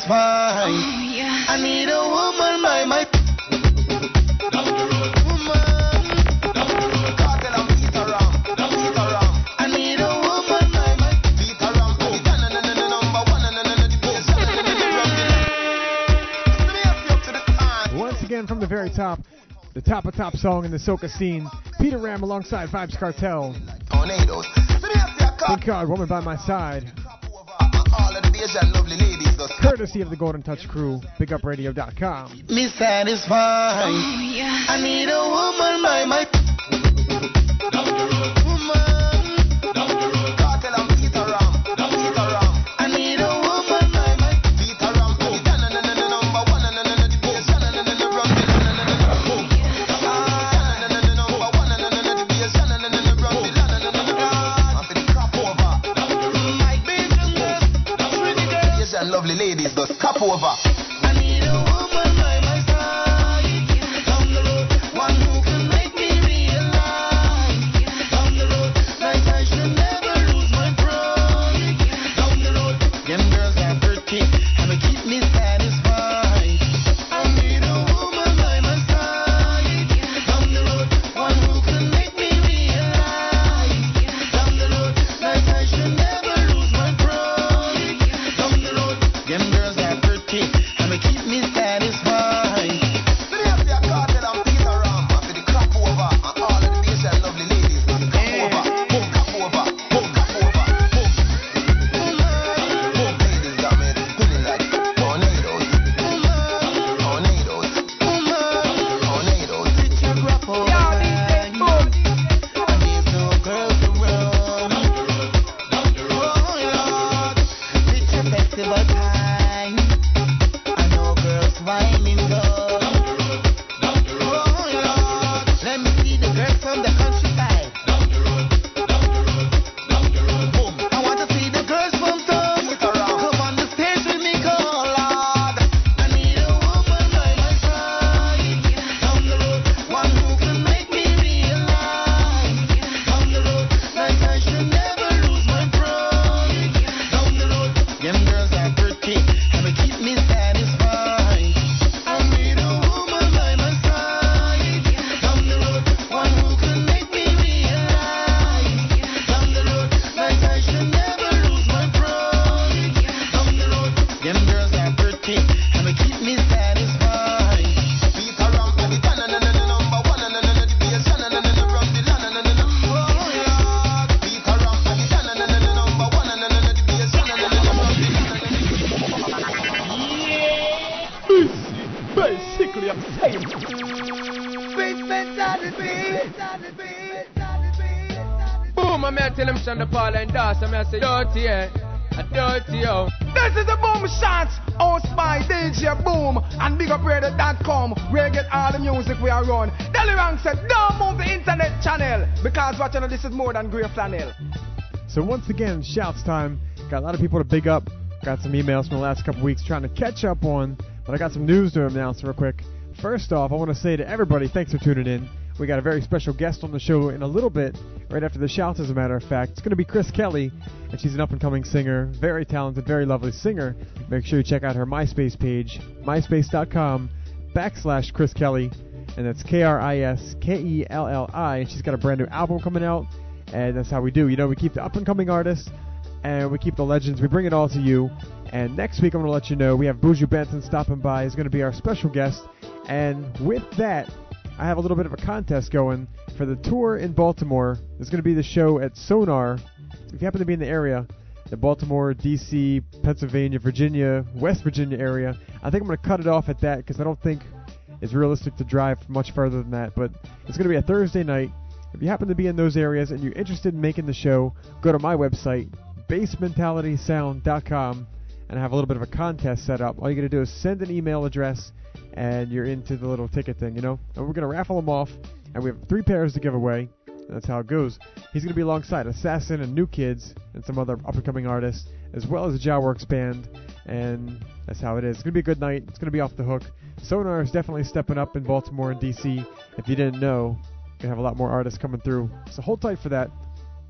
satisfied. Oh, I need a woman by my I need a woman by my Once again, from the very top, the top of top song in the soca scene, Peter Ram alongside Vibes Cartel. Tornadoes. Let me ask you Think called Woman by My Side. all of the Asian lovely ladies just Courtesy of the Golden Touch crew, BigUpRadio.com. me satisfied. Oh, I need a woman by my DJ Boom and where you get all the music we are Rank said, don't move the internet channel because what you know, this is more than grey flannel. So once again, shouts time. Got a lot of people to big up. Got some emails from the last couple weeks trying to catch up on, but I got some news to announce real quick. First off, I want to say to everybody, thanks for tuning in. We got a very special guest on the show in a little bit, right after the shouts, as a matter of fact. It's going to be Kris Kelly, and she's an up and coming singer, very talented, very lovely singer. Make sure you check out her MySpace page, myspace.com backslash Kris Kelly, and that's K R I S K E L L I. And she's got a brand new album coming out, and that's how we do. You know, we keep the up and coming artists, and we keep the legends. We bring it all to you. And next week, I'm going to let you know we have Buju Banton stopping by. He's going to be our special guest. And with that, I have a little bit of a contest going for the tour in Baltimore. There's going to be the show at Sonar. If you happen to be in the area, the Baltimore, D.C., Pennsylvania, Virginia, West Virginia area, I think I'm going to cut it off at that because I don't think it's realistic to drive much further than that. But it's going to be a Thursday night. If you happen to be in those areas and you're interested in making the show, go to my website, bassmentalitysound.com, and I have a little bit of a contest set up. All you got to do is send an email address, and you're into the little ticket thing, you know? And we're going to raffle them off, and we have three pairs to give away. That's how it goes. He's going to be alongside Assassin and New Kids and some other up and coming artists, as well as a Jawworks band, and that's how it is. It's going to be a good night. It's going to be off the hook. Sonar is definitely stepping up in Baltimore and DC. If you didn't know, we have a lot more artists coming through. So hold tight for that.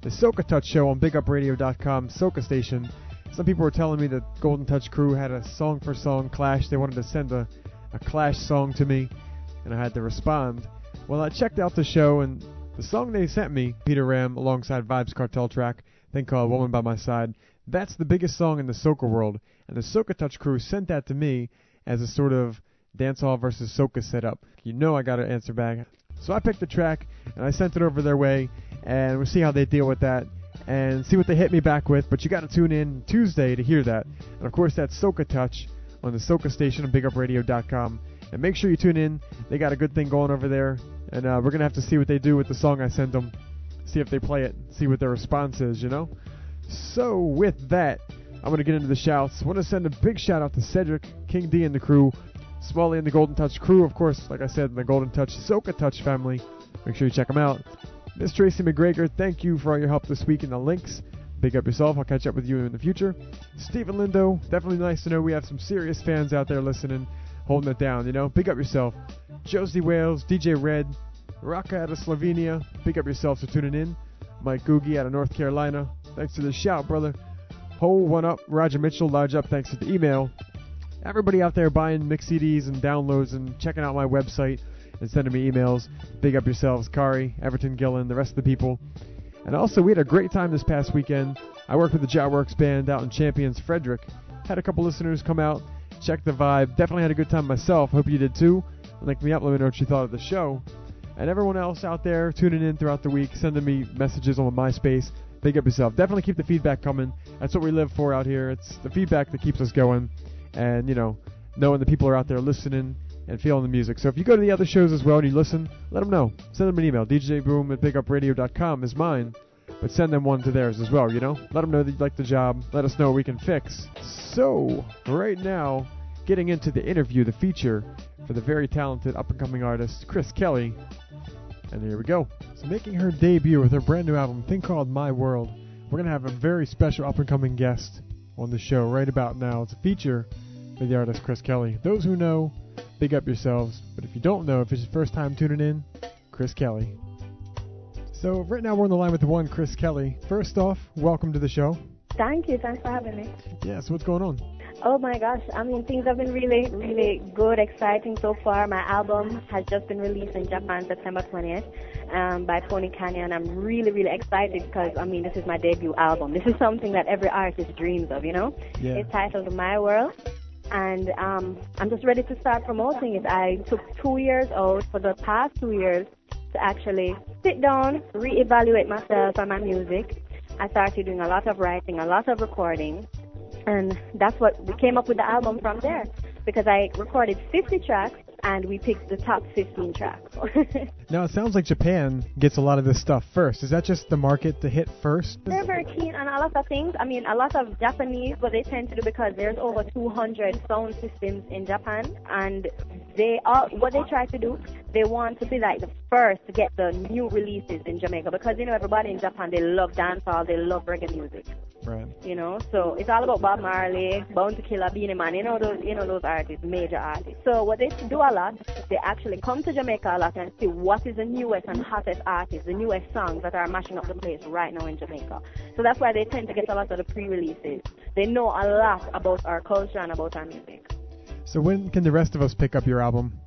The Soca Touch Show on BigUpRadio.com, Soca Station. Some people were telling me that Golden Touch crew had a song for song clash. They wanted to send a, a clash song to me, and I had to respond. Well, I checked out the show, and the song they sent me, Peter Ram alongside Vibes Cartel track, thing called Woman by My Side, that's the biggest song in the soca world. And the Soca Touch crew sent that to me as a sort of dancehall versus soca setup. You know I got to answer back. So I picked the track and I sent it over their way, and we'll see how they deal with that and see what they hit me back with. But you got to tune in Tuesday to hear that. And of course, that's Soca Touch on the Soca station on BigUpRadio.com. And make sure you tune in. They got a good thing going over there, and uh, we're gonna have to see what they do with the song I sent them. See if they play it. See what their response is. You know. So with that, I'm gonna get into the shouts. Want to send a big shout out to Cedric, King D, and the crew. Smalley and the Golden Touch crew, of course, like I said, the Golden Touch Soca Touch family. Make sure you check them out. Miss Tracy McGregor, thank you for all your help this week in the links. Big up yourself. I'll catch up with you in the future. Stephen Lindo, definitely nice to know we have some serious fans out there listening, holding it down, you know. Big up yourself. Josie Wales, DJ Red, Raka out of Slovenia. Big up yourself for tuning in. Mike Googie out of North Carolina. Thanks for the shout, brother. Ho, one up. Roger Mitchell, large up. Thanks for the email everybody out there buying mix CDs and downloads and checking out my website and sending me emails. Big up yourselves, Kari, Everton Gillen, the rest of the people. And also, we had a great time this past weekend. I worked with the Jawworks band out in Champions, Frederick. Had a couple listeners come out, check the vibe. Definitely had a good time myself. Hope you did too. Link me up, let me know what you thought of the show. And everyone else out there tuning in throughout the week, sending me messages on MySpace. Big up yourself. Definitely keep the feedback coming. That's what we live for out here. It's the feedback that keeps us going and you know knowing the people are out there listening and feeling the music. So if you go to the other shows as well and you listen, let them know. Send them an email. DJBoom at BigUpRadio.com is mine, but send them one to theirs as well. You know, let them know that you like the job. Let us know what we can fix. So right now, getting into the interview, the feature for the very talented up and coming artist Kris Kelly. And here we go. So making her debut with her brand new album, thing called My World. We're gonna have a very special up and coming guest on the show right about now. It's a feature for the artist Kris Kelly. Those who know, big up yourselves. But if you don't know, if it's your first time tuning in, Kris Kelly. So right now we're on the line with the one Kris Kelly. First off, welcome to the show. Thank you. Thanks for having me. Yeah, so what's going on? Oh my gosh. I mean, things have been really, really good, exciting so far. My album has just been released in Japan September 20th um, by Pony Canyon. I'm really, really excited because, I mean, this is my debut album. This is something that every artist dreams of, you know? Yeah. It's titled My World. And um, I'm just ready to start promoting it. I took two years out for the past two years to actually sit down, reevaluate myself and my music. I started doing a lot of writing, a lot of recording, and that's what we came up with the album from there. Because I recorded 50 tracks and we picked the top 15 tracks. [laughs] Now it sounds like Japan gets a lot of this stuff first. Is that just the market to hit first? They're very keen on a lot of things. I mean, a lot of Japanese, what they tend to do because there's over 200 sound systems in Japan, and they are what they try to do. They want to be like the first to get the new releases in Jamaica because you know everybody in Japan they love dancehall, they love reggae music. Right. You know, so it's all about Bob Marley, Bounty Killer, Beenie Man. You know those, you know those artists, major artists. So what they do a lot, they actually come to Jamaica a lot and see what is the newest and hottest artists, the newest songs that are mashing up the place right now in Jamaica. So that's why they tend to get a lot of the pre-releases. They know a lot about our culture and about our music. So when can the rest of us pick up your album?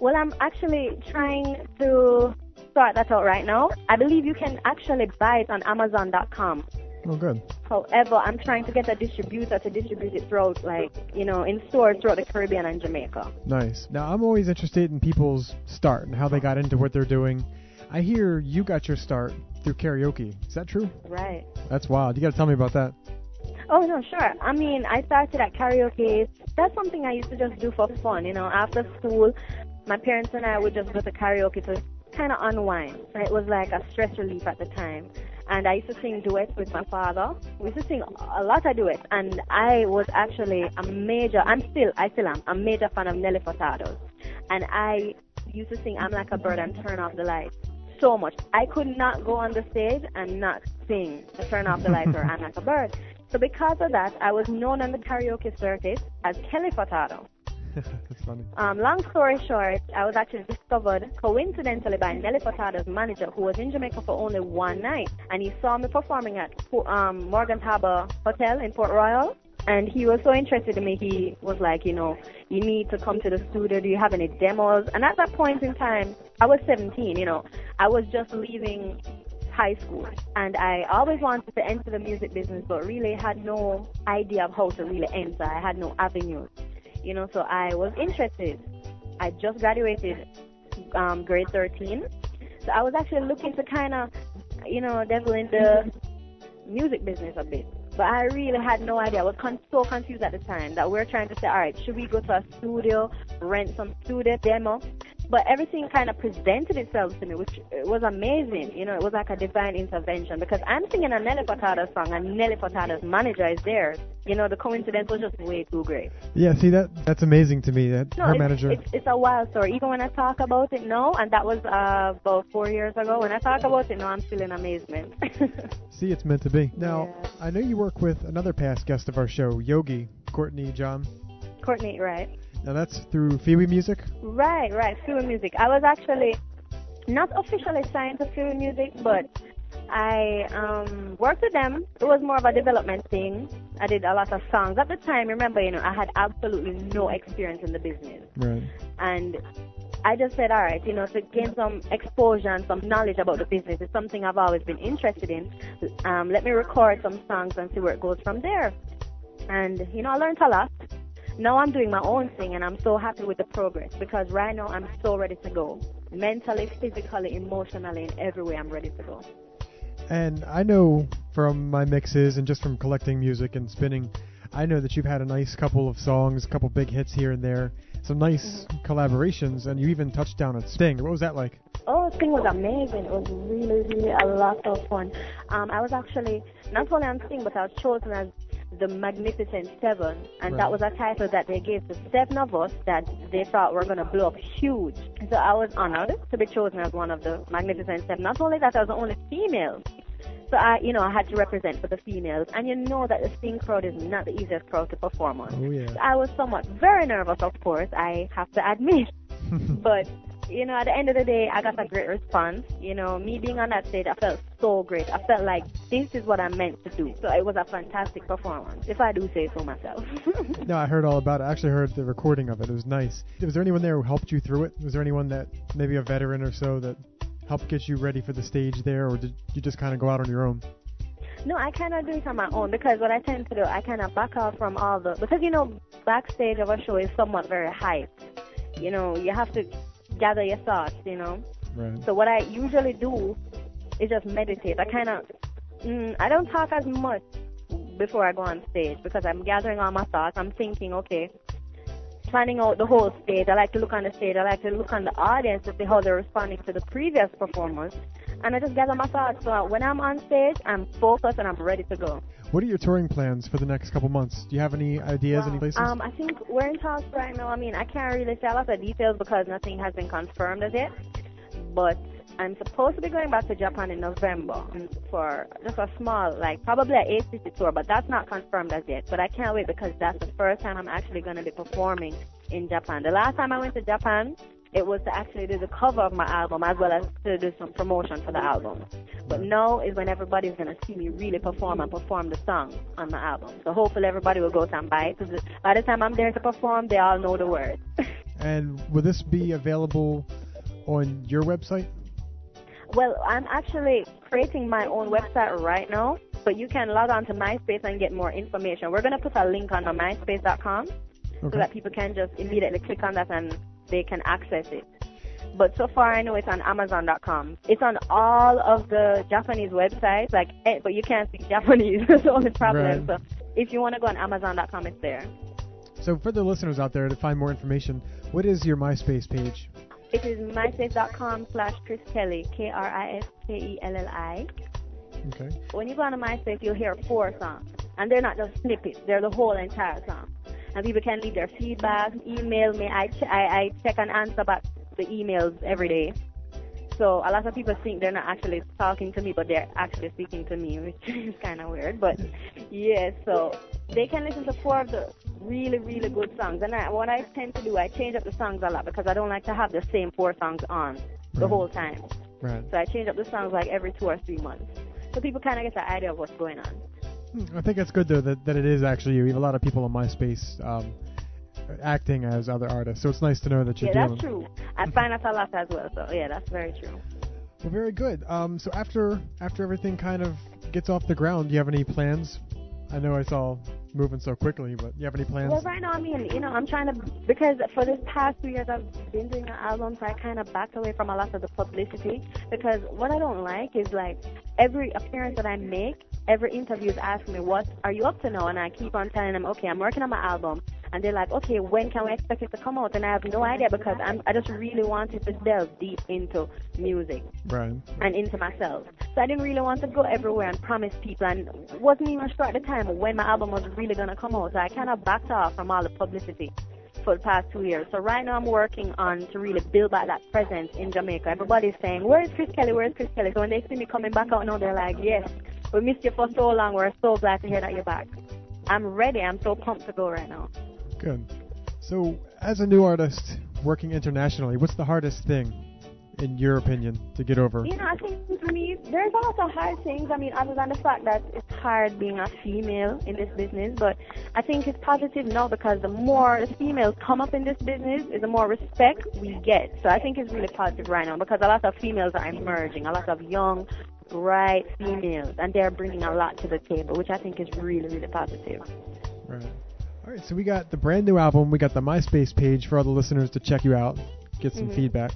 Well, I'm actually trying to start that out right now. I believe you can actually buy it on Amazon.com. Oh, good. However, I'm trying to get a distributor to distribute it throughout, like, you know, in stores throughout the Caribbean and Jamaica. Nice. Now, I'm always interested in people's start and how they got into what they're doing. I hear you got your start through karaoke. Is that true? Right. That's wild. You got to tell me about that. Oh no, sure. I mean, I started at karaoke. That's something I used to just do for fun. You know, after school, my parents and I would just go to karaoke to kind of unwind. So it was like a stress relief at the time. And I used to sing duets with my father. We used to sing a lot of duets, and I was actually a major. I'm still, I still am a major fan of Nelly Furtado's, and I used to sing "I'm Like a Bird" and "Turn Off the Lights." So much. I could not go on the stage and not sing "Turn Off the Lights" or [laughs] "I'm Like a Bird." So because of that, I was known on the karaoke circuit as Kelly Furtado. Um, long story short, I was actually discovered coincidentally by Nelly Furtado's manager, who was in Jamaica for only one night, and he saw me performing at um, Morgan Harbour Hotel in Port Royal. And he was so interested in me, he was like, you know, you need to come to the studio. Do you have any demos? And at that point in time, I was 17, you know, I was just leaving high school and I always wanted to enter the music business but really had no idea of how to really enter. I had no avenues. You know, so I was interested. I just graduated um, grade 13. So I was actually looking to kind of, you know, devil in the music business a bit. But I really had no idea. I was con- so confused at the time that we are trying to say, all right, should we go to a studio, rent some studio demo? But everything kind of presented itself to me, which was amazing. You know, it was like a divine intervention because I'm singing a Nelly Furtado song and Nelly Furtado's manager is there. You know, the coincidence was just way too great. Yeah, see that that's amazing to me. That No, her it's, manager. It's, it's a wild story. Even when I talk about it now, and that was uh, about four years ago, when I talk about it now, I'm still in amazement. [laughs] See, it's meant to be. Now, I know you work with another past guest of our show, Yogi Courtney John. Courtney, right? Now that's through Phoebe Music. Right, right. Fury Music. I was actually not officially signed to Fury Music, but I um, worked with them. It was more of a development thing. I did a lot of songs. At the time, remember, you know, I had absolutely no experience in the business. Right. And I just said, all right, you know, to gain some exposure and some knowledge about the business is something I've always been interested in. Um, let me record some songs and see where it goes from there. And, you know, I learned a lot. Now I'm doing my own thing and I'm so happy with the progress because right now I'm so ready to go. Mentally, physically, emotionally, in every way I'm ready to go. And I know from my mixes and just from collecting music and spinning, I know that you've had a nice couple of songs, a couple big hits here and there, some nice collaborations, and you even touched down at Sting. What was that like? Oh, Sting was amazing. It was really, really a lot of fun. Um, I was actually not only on Sting, but I was chosen as the Magnificent Seven, and Right. that was a title that they gave to seven of us that they thought were going to blow up huge. So I was honored to be chosen as one of the Magnificent Seven. Not only that, I was the only female. So I, you know, I had to represent for the females, and you know that the Sting crowd is not the easiest crowd to perform on. Oh yeah. So I was somewhat very nervous, of course, I have to admit. [laughs] but, you know, at the end of the day, I got a great response. You know, me being on that stage, I felt so great. I felt like this is what I'm meant to do. So it was a fantastic performance, if I do say so myself. [laughs] No, I heard all about it. I actually heard the recording of it. It was nice. Was there anyone there who helped you through it? Was there anyone that, maybe a veteran or so, that helped get you ready for the stage there, or did you just kind of go out on your own? No, I kind of do it on my own because what I tend to do, I kind of back out from all the because you know backstage of a show is somewhat very hype. You know, you have to gather your thoughts. You know, Right. so what I usually do is just meditate. I kind of, mm, I don't talk as much before I go on stage because I'm gathering all my thoughts. I'm thinking, okay, planning out the whole stage. I like to look on the stage. I like to look on the audience to see how they're responding to the previous performance. And I just gather my thoughts. So when I'm on stage, I'm focused and I'm ready to go. What are your touring plans for the next couple months? Do you have any ideas, any places? Um, I think we're in talks right now. I mean, I can't really say a the details because nothing has been confirmed as yet. But I'm supposed to be going back to Japan in November for just a small, like probably an ACC tour, but that's not confirmed as yet. But I can't wait because that's the first time I'm actually going to be performing in Japan. The last time I went to Japan, it was to actually do the cover of my album as well as to do some promotion for the album. But now is when everybody's going to see me really perform and perform the song on my album. So hopefully everybody will go and buy it because by the time I'm there to perform, they all know the words. [laughs] and will this be available on your website? Well, I'm actually creating my own website right now. But you can log on to MySpace and get more information. We're going to put a link on the MySpace.com so that people can just immediately click on that and they can access it. But so far, I know it's on Amazon.com. It's on all of the Japanese websites, like, eh, but you can't speak Japanese. [laughs] That's the only problem. Right. So if you want to go on Amazon.com, it's there. So for the listeners out there to find more information, what is your MySpace page? It is myspace.com slash Kris Kelly, K-R-I-S-K-E-L-L-I. Okay. When you go on to MySpace, you'll hear four songs. And they're not just snippets, they're the whole entire song. And people can leave their feedback, email me. I, ch- I, I check and answer back the emails every day. So a lot of people think they're not actually talking to me, but they're actually speaking to me, [laughs] which is kind of weird. But yeah, so they can listen to four of the really, really good songs. And I, what I tend to do, I change up the songs a lot because I don't like to have the same four songs on the Right. whole time. Right. So I change up the songs like every two or three months. So people kind of get the idea of what's going on. Hmm, I think it's good though that, that it is actually you. You have a lot of people on MySpace um, acting as other artists, so it's nice to know that you're yeah, dealing. that's true. I find that a lot as well. So yeah, that's very true. Well, very good. Um, so after after everything kind of gets off the ground, do you have any plans? I know it's all moving so quickly, but do you have any plans? Well, right now, I mean, you know, I'm trying to because for this past two years I've been doing an album, so I kind of backed away from a lot of the publicity because what I don't like is like every appearance that I make, every interview is asking me, "What are you up to now?" And I keep on telling them, "Okay, I'm working on my album." And they're like, okay, when can we expect it to come out? And I have no idea because I'm, I just really wanted to delve deep into music Right. and into myself. So I didn't really want to go everywhere and promise people and wasn't even sure at the time when my album was really going to come out. So I kind of backed off from all the publicity for the past two years. So right now I'm working on to really build back that presence in Jamaica. Everybody's saying, where is Kris Kelly? Where is Kris Kelly? So when they see me coming back out now, they're like, yes, we missed you for so long. We're so glad to hear that you're back. I'm ready. I'm so pumped to go right now. Good. So, as a new artist working internationally, what's the hardest thing, in your opinion, to get over? You know, I think for me, there's a lot of hard things. I mean, other than the fact that it's hard being a female in this business, but I think it's positive now because the more the females come up in this business, is the more respect we get. So I think it's really positive right now because a lot of females are emerging, a lot of young, bright females, and they're bringing a lot to the table, which I think is really, really positive. Right. All right. So we got the brand new album. We got the MySpace page for all the listeners to check you out, get some Mhm. feedback.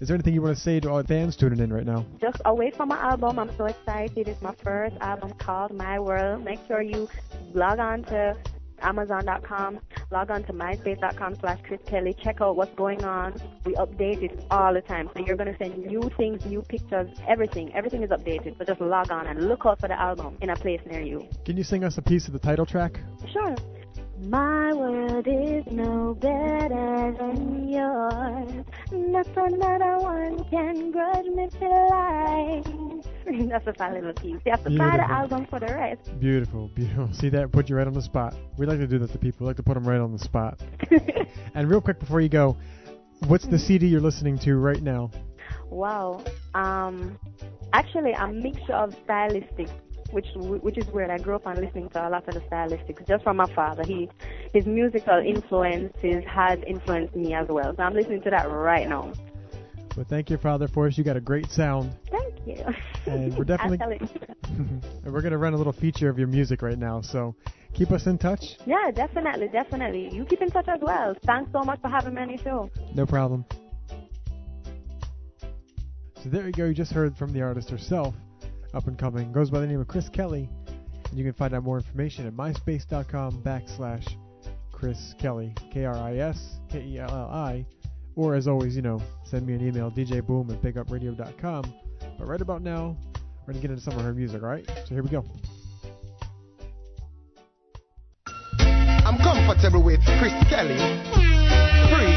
Is there anything you want to say to all fans tuning in right now? just away from my album. I'm so excited. It's my first album called My World. Make sure you log on to Amazon.com, log on to MySpace.com slash Kris Kelly. Check out what's going on. We update it all the time. So you're going to send new things, new pictures, everything. Everything is updated. So just log on and look out for the album in a place near you. Can you sing us a piece of the title track? Sure. My world is no better than yours. Nothing that another one can grudge me till life. [laughs] That's a fine little piece. You have to buy the album for the rest. Beautiful, beautiful. See that? Put you right on the spot. We like to do that to people. We like to put them right on the spot. [laughs] and real quick before you go, what's the CD you're listening to right now? Wow. Um, actually, a mixture of stylistics, which which is weird. I grew up on listening to a lot of the stylistics just from my father. He his musical influences has influenced me as well. So I'm listening to that right now. Well, thank you, father for us. You got a great sound. Thank you. And we're definitely- [laughs] I'll tell it. [laughs] and we're going to run a little feature of your music right now. So keep us in touch. Yeah, definitely, definitely. You keep in touch as well. Thanks so much for having me on your show. No problem. So there you go. You just heard from the artist herself, up and coming. Goes by the name of Kris Kelly. And you can find out more information at myspace.com backslash Kris Kelly, K R I S K E L L I. Or as always, you know, send me an email, djboom at bigupradio.com. But right about now, we're going to get into some of her music, alright? So here we go. I'm comfortable with Kris Kelly. Free,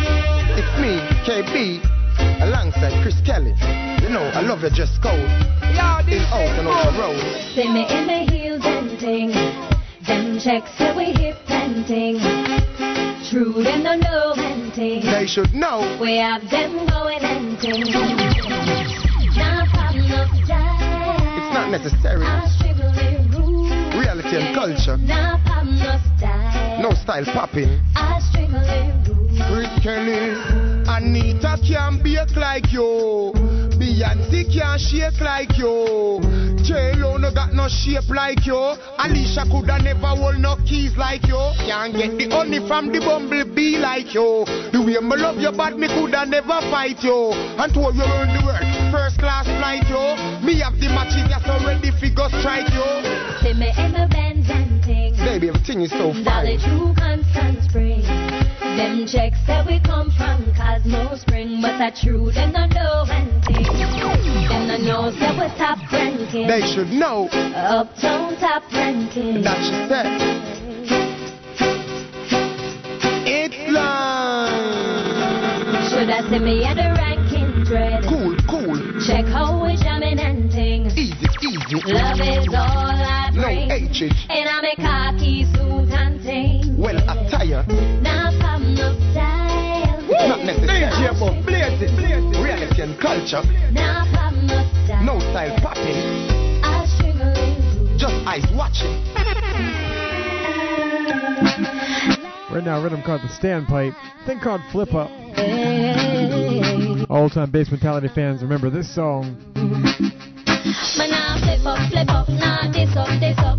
it's me, KB, alongside Kris Kelly. You know, I love your dress code. In out and out the road. See me in the heels and ting. Them checks say we hip and ting. True, them don't know and ting. They should know. We have them going and ting. Now problem no style. It's not necessary. I strictly rule. Reality and culture. Now problem no style. Popping. I strictly rule. Kris Kelly. Anita can't bake like you. Beyonce can't shake like you. J-Lo no got no shape like you. Alicia coulda never hold no keys like you. Can't get the honey from the bumblebee like you. The way me love you, but me coulda never fight you. And told you around the world, first class flight you. Me have the matching that's already figure strike you. See me in the Benz and things. Baby, everything is so fine. Dolly fine. True Constant Spring. Them checks that we come from Cosmo Spring, but that true, them don't know anything. Them don't know that we're top ranking. They should know. Uptown top ranking. That she said. It's love. Should I see me at the ranking dread? Cool, cool. Check how we jamming and things. Easy, easy. Love is all I No bring. H. And I'm a khaki suit and thing. Well, attire. Now necessary. but blaze it. Reality and culture. Now no style. No style popping. I'll string a ring. Just eyes watching. [laughs] Right now, a rhythm called the standpipe, thing called Flip Up. Old time Bassmentality fans remember this song. Man, now flip up, flip up, now this up, this up,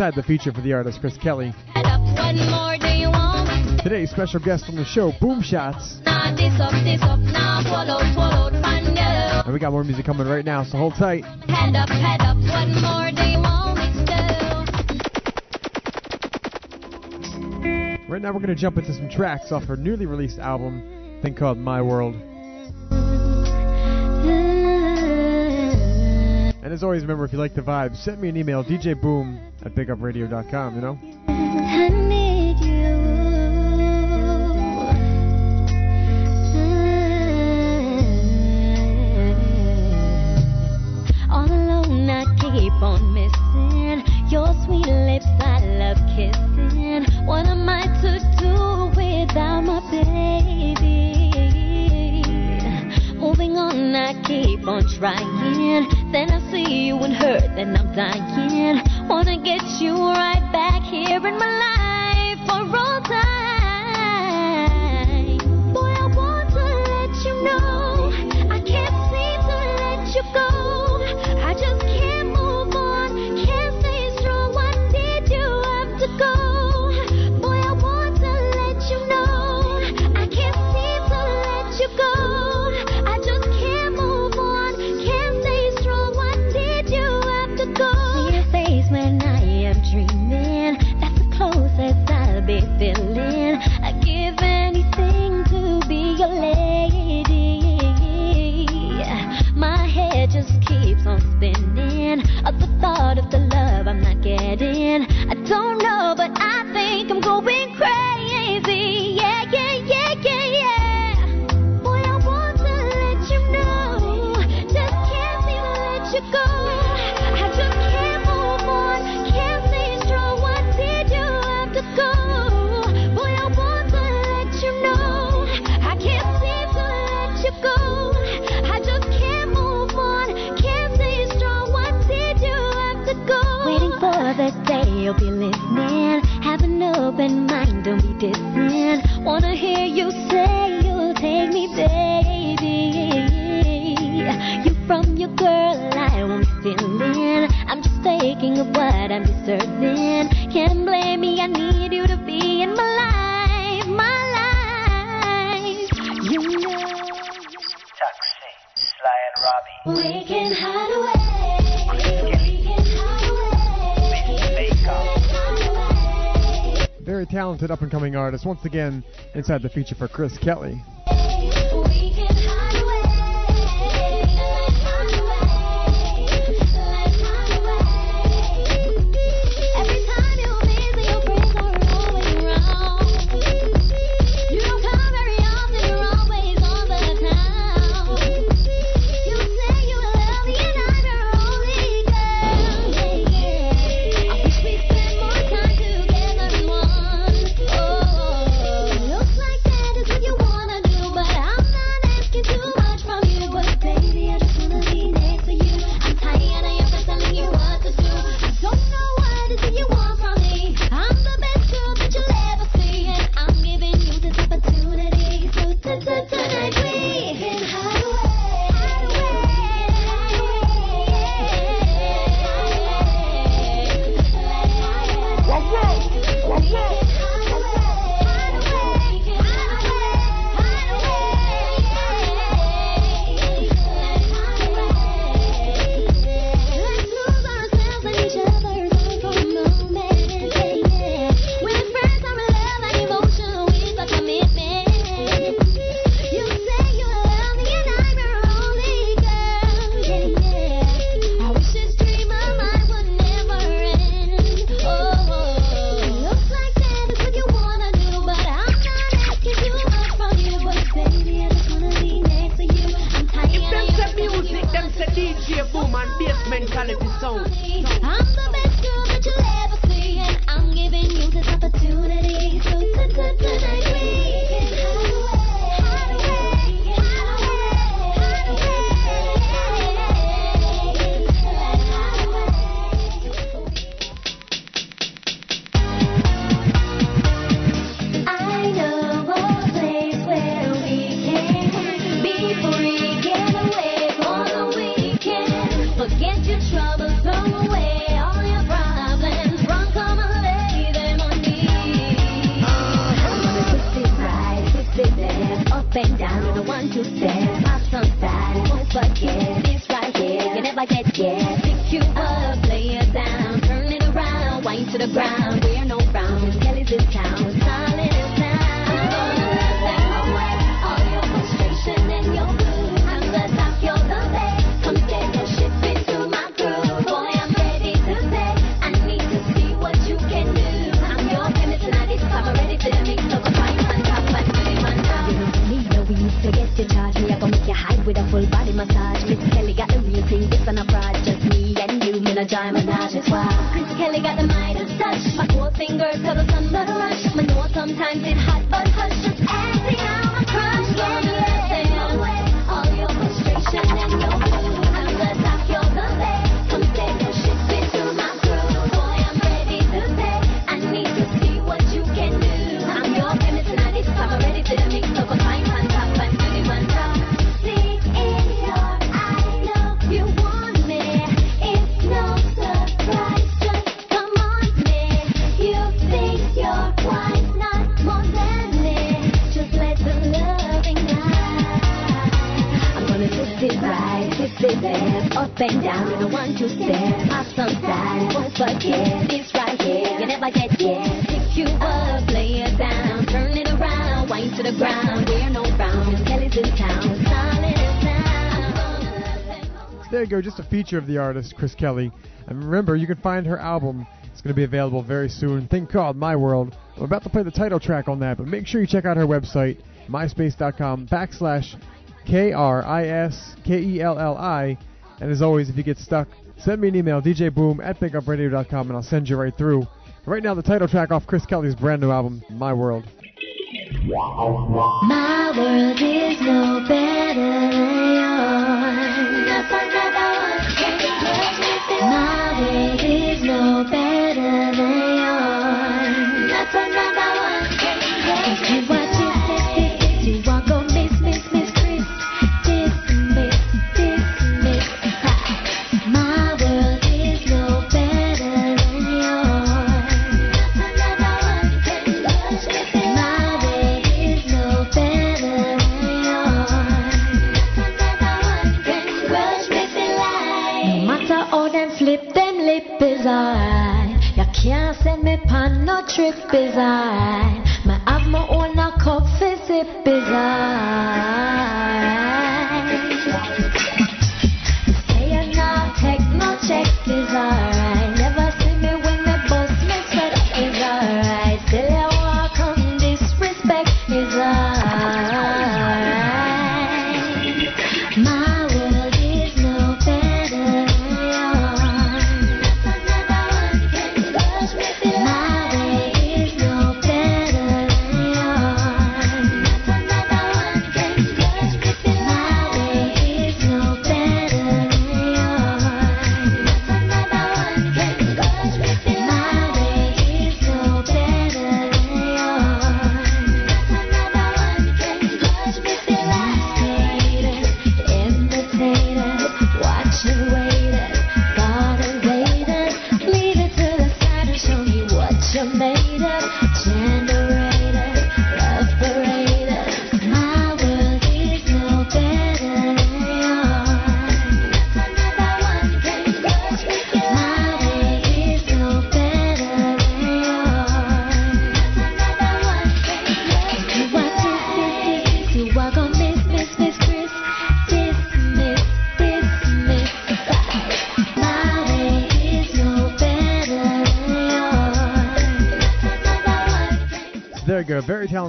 inside the feature for the artist Kris Kelly. Head up, what more do you want? Today's special guest on the show, Boom Shots. Now this up, this up, now swallow, swallow, pan you. And we got more music coming right now, so hold tight. Head up, head up, what more do you want me to do? Right now, we're going to jump into some tracks off her newly released album, thing called My World. And as always, remember if you like the vibe, send me an email, djboom at bigupradio.com, you know? us once again inside the feature for Kris Kelly. of the artist, Kris Kelly. And remember, you can find her album. It's going to be available very soon. Thing called My World. I'm about to play the title track on that, but make sure you check out her website, myspace.com backslash K R I S K E L L I. And as always, if you get stuck, send me an email, djboom at bigupradio.com, and I'll send you right through. Right now, the title track off Kris Kelly's brand new album, My World. My world is no better than yours. Amen. trip is ein, maar af mijn in nou kop is.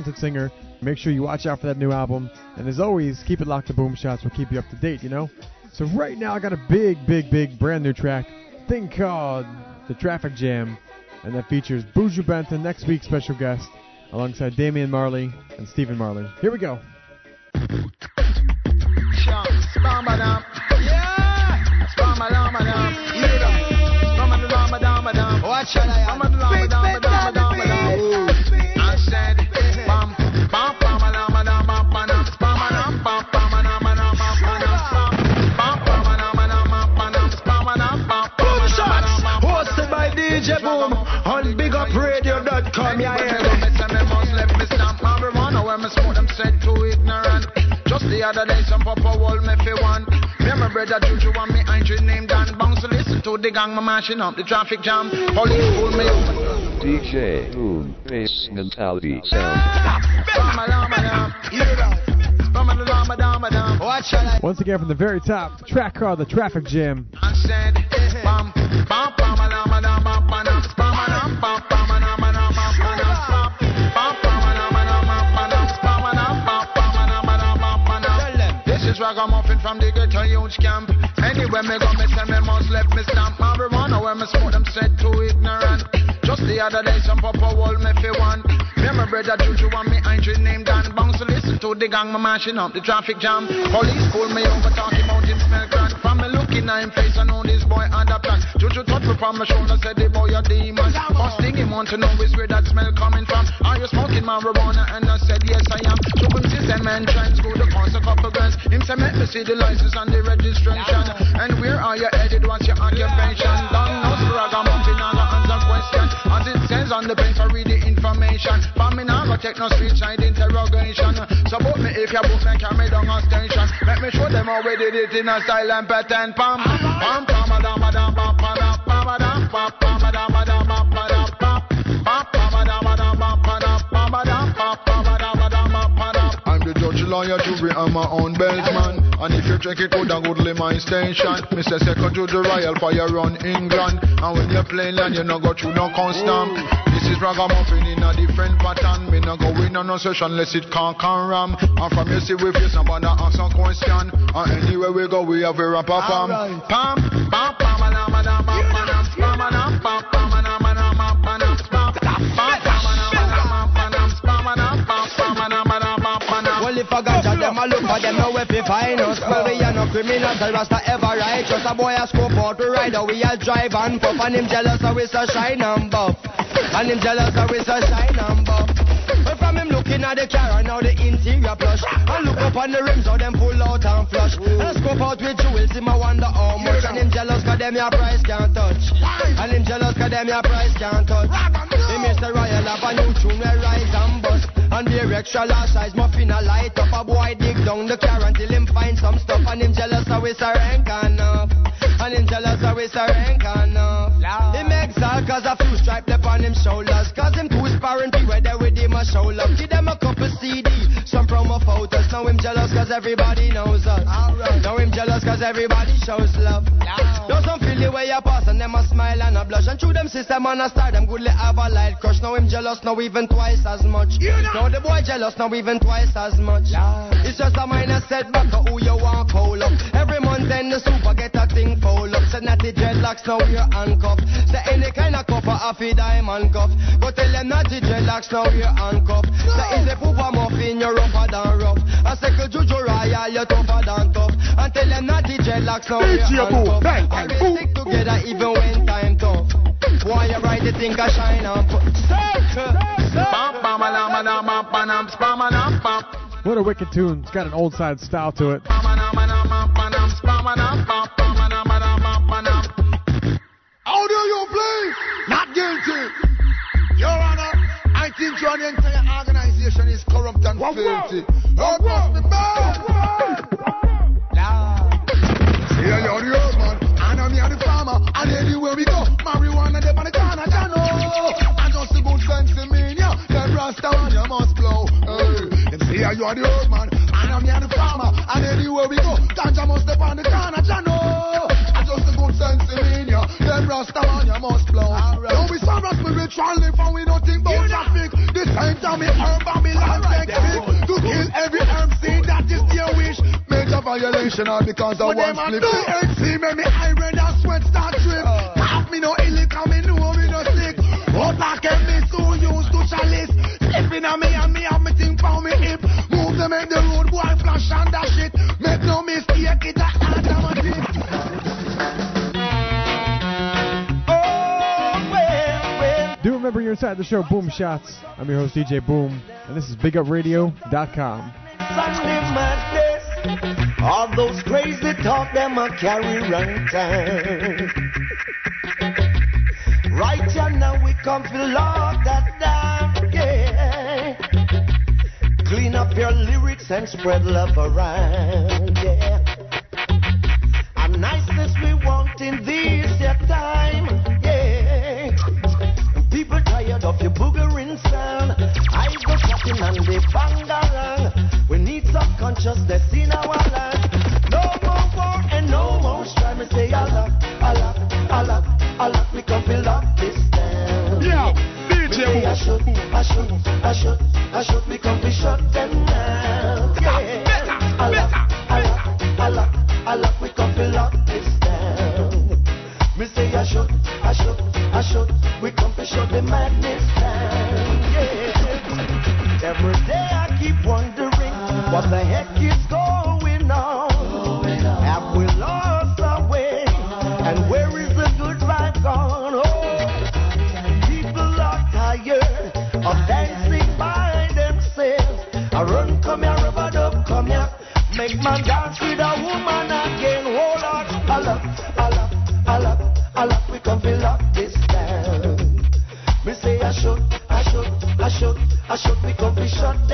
Talented singer. Make sure you watch out for that new album. And as always, keep it locked to Boom Shots. We'll keep you up to date, you know? So right now I got a big, big, big brand new track. Thing called The Traffic Jam. And that features Buju Banton, next week's special guest, alongside Damian Marley and Stephen Marley. Here we go. Marijuana when them said too ignorant. Just the other day some papa hold me fi one. Me and my brother Juju and me Andrew named Dan Bounce to listen to the gang me mashing up the traffic jam. Police pull me over. DJ Boom Bassmentality Sound. Once again from the very top, the track called The Traffic Jam. Ragamuffin from the ghetto youth camp. Anywhere me go, me say me must let me stamp marijuana when me smoke them said too ignorant. Just the other day, some papa hold me fi one. Me and my brother Juju and me Andrew named Dan Bounce to listen to the gang me mashing up the traffic jam. Police pull me over talking about him smell grand. From me looking at him face, I know this boy had a plan. Juju touch me from my shoulder, said the boy a demon. First thing he want to know is where that smell coming from. Are you smoking marijuana? And I said yes I am. So say man trying to go to a couple grams. Him say make me see the license and the registration. And where are you headed? What's your occupation? Don't know ragamuffin, I got answer question. As it says on the paper, read the information. For me now, go take no street side interrogation. Book me if you book me, carry down a station. Let me show them how we did it in a style and pattern. Pam, pam, pam, madam, madam, pam, pam, pam, madam, pam, pam, madam, madam, pam, madam, pam, pam, pam, madam, madam, pam, pam, madam, pam, pam, judge, lawyer, jury, and my own beltman. And if you check it out, then go to my station. Mr. Second to the Royal Fire on England. And when you play land, you no go through no custom. This is ragamuffin in a different pattern. Me no go in on no session unless it can't can ram. And from you see we face somebody ask some question. And anywhere we go, we have a rapper pam. Pam, pam, pam, madam, madam, pam, madam, pam, madam, pam, pam, madam, madam, pam, if a ganja them a look for them, no way fi find us. Well, we are no criminals, the rasta ever righteous. A boy a scope out to ride, we a drive and puff, and him jealous, so we so shine and buff. And him jealous, so we so shine and buff. Looking at the car and now the interior plush. And look up on the rims, how them full out and flush. I scope out with jewels, him a wonder how much. And him jealous, cause them your price can't touch. And him jealous, cause them your price can't touch. Him Mr. Royal have a new tune where rise and bust. And be extra large size muffin a light up a boy dig down the car until him find some stuff and him jealous how it's a rank enough. And him jealous how it's a rank enough. Him exalt cause a few stripe left on him shoulders cause him too a show love. Give them a couple CD, some promo photos. Now him jealous cause everybody knows us. Now him jealous cause everybody shows love. Now some feel the way you pass and them a smile and a blush. And through them system and a star, them goodly have a light crush. Now him jealous, now even twice as much. Now the boy jealous, now even twice as much. It's just a minor setback of who you want call up. Every month then the super get a thing fold up. Said natty dreadlocks, now we're handcuffed. Say any kind of cup a fi diamond cuff. But tell them natty dreadlocks, now we're handcuffed. Say is the poop a muffin, you're rougher than rough. I say could juju royal, you're tougher than tough. And tell them natty dreadlocks, now we're DJ Boo, handcuffed. bang, And we stick together even when time tough. Why you ride the thing a shine and put circle. What a wicked tune. It's got an old side style to it. See man, I know me a the farmer, and anywhere we go, marijuana dey on the corner, just the good sense of mania. Them rasta one you must blow. Hey. See you are the old man, I know me the farmer, and anywhere we go, ganja must dey on the corner, Jano. I just the good sense of mania. Them rasta one you must blow. We serve as spiritual life, and we don't think about traffic. This ain't time me urban Babylon take violation all because of one slip. Do it, see me, me eye red and sweat start drip. Uh. Half me no ill, come me know me no sick. What like a miss who used to chalice. Slipping on me and me have me think for me hip. Move them in the road, boy, flash and dash it. Make no mistake, it a automatic. Oh, do remember you're inside the show Boom Shots. I'm your host DJ Boom, and this is BigUpRadio.com. All those crazy talk them a carry run time. Right now we come to lock that down, yeah. Clean up your lyrics and spread love around, yeah. And niceness we want in this your time, yeah. People tired of your boogering sound. I go chatting and they bang around. We need some consciousness in our land. I should, I should, I should. We shut them down. Yeah. Allah, Allah, Allah, Allah. We come to lock this. Me say I should, I should, I should. We come to shut the madness down. Yeah. Every day I keep wondering what the heck is going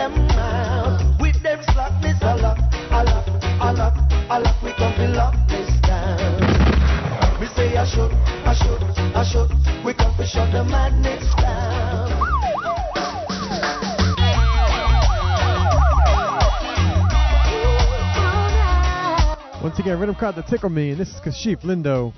them out. With them slackness. We come to lock this down. Say I should, I should, I should. We come to shut the madness down. Once again, Rhythm called the Tickle Me, and this is Kashief Lindo.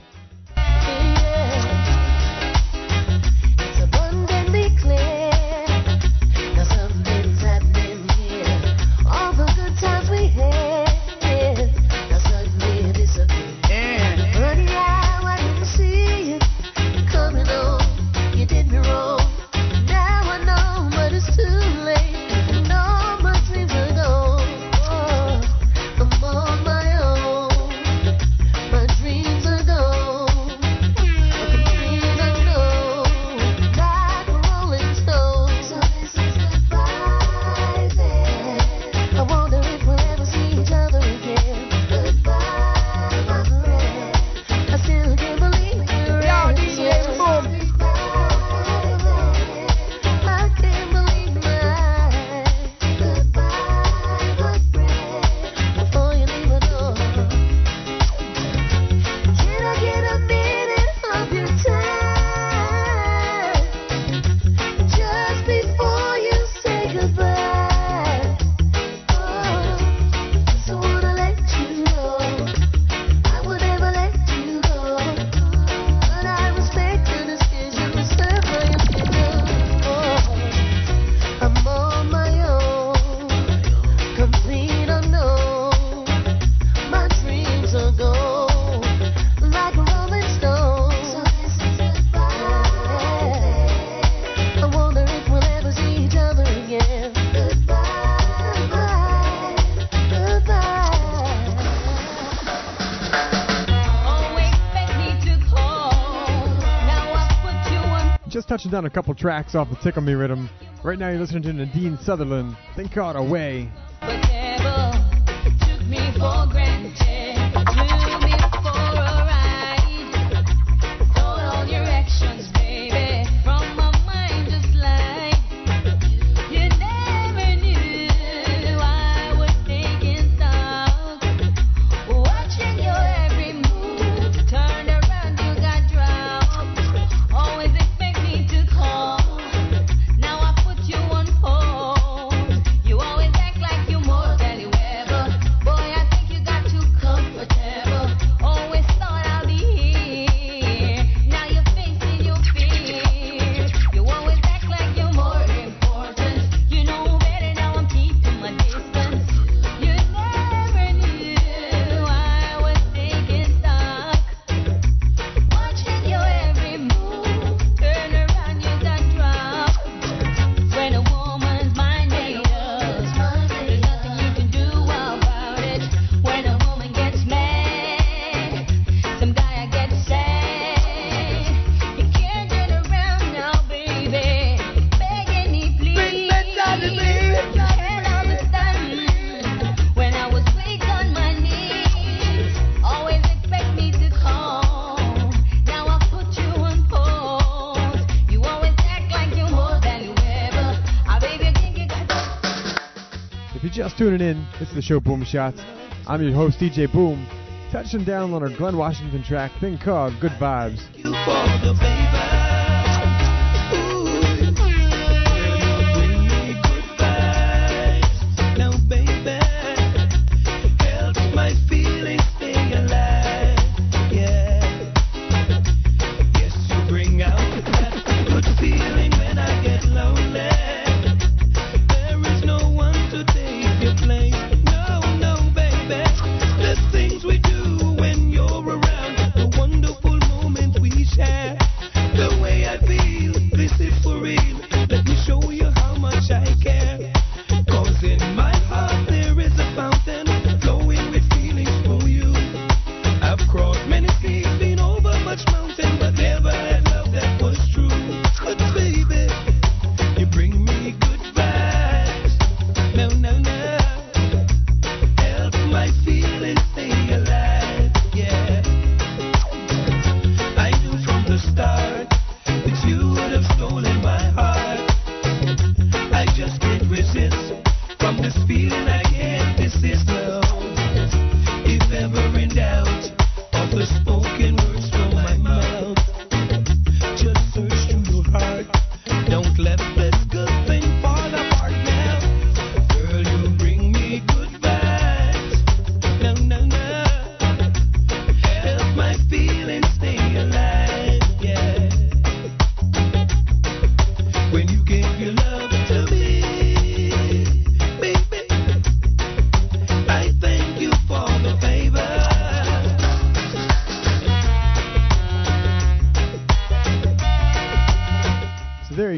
touching down a couple tracks off the Tickle Me Rhythm. Right now you're listening to Nadine Sutherland, thing caught Away. It's the show Boom Shots. I'm your host, DJ Boom. Touching down on our Glenn Washington track, thing called Good Vibes.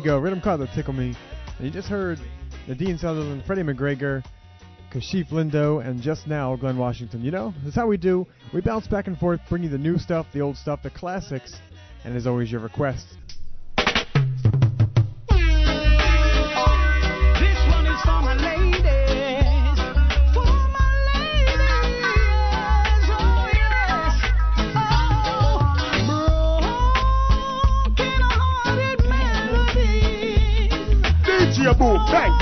go. Rhythm called the Tickle Me. And you just heard Nadine Sutherland, Freddie McGregor, Kashief Lindo, and just now Glenn Washington. You know, that's how we do. We bounce back and forth, bring you the new stuff, the old stuff, the classics, and as always, your requests. your boom, bang.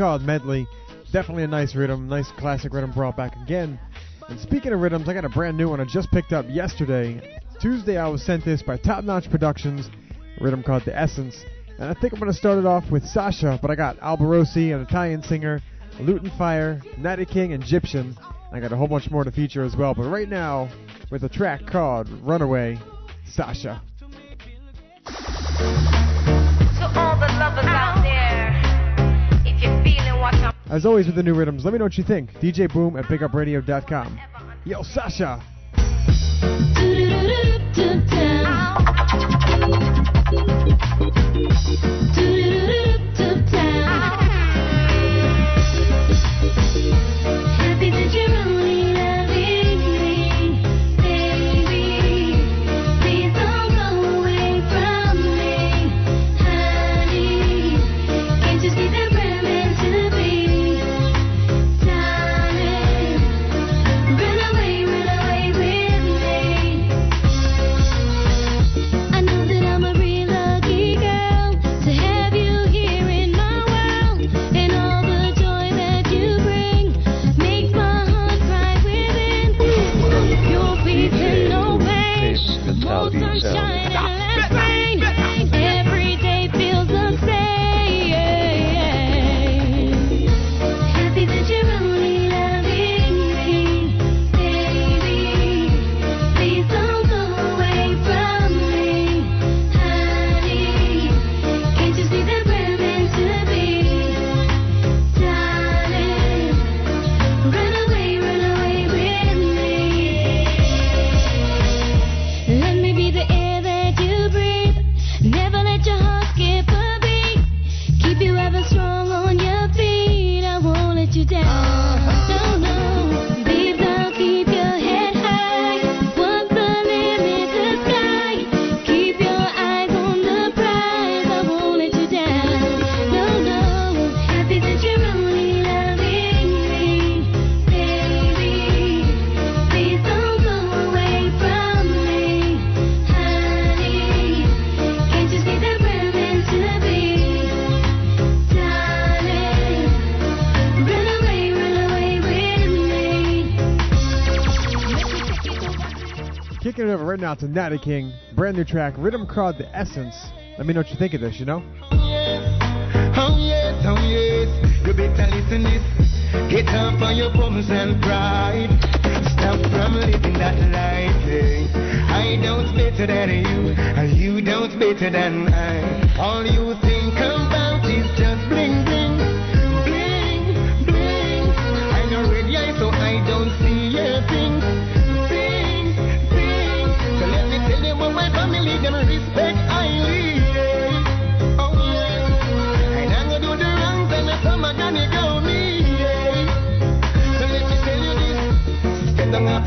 Called medley. Definitely a nice rhythm, nice classic rhythm brought back again. And speaking of rhythms, I got a brand new one I just picked up yesterday. Tuesday, I was sent this by Top Notch Productions, a rhythm called The Essence. And I think I'm going to start it off with Sasha, but I got Alborosie, an Italian singer, Lutan Fyah, Natty King, Egyptian. I got a whole bunch more to feature as well. But right now, with a track called Runaway, Sasha. As always with the new rhythms, let me know what you think. DJ Boom at BigUpRadio.com. Yo, Sasha. Now to Natty King. Brand new track, rhythm called The Essence. Let me know what you think of this, you know? Oh yes, oh yes, you better listen this. Get up on your bums and pride. Stop from living that life. eh. I don't better than you, and you don't better than I. All you think about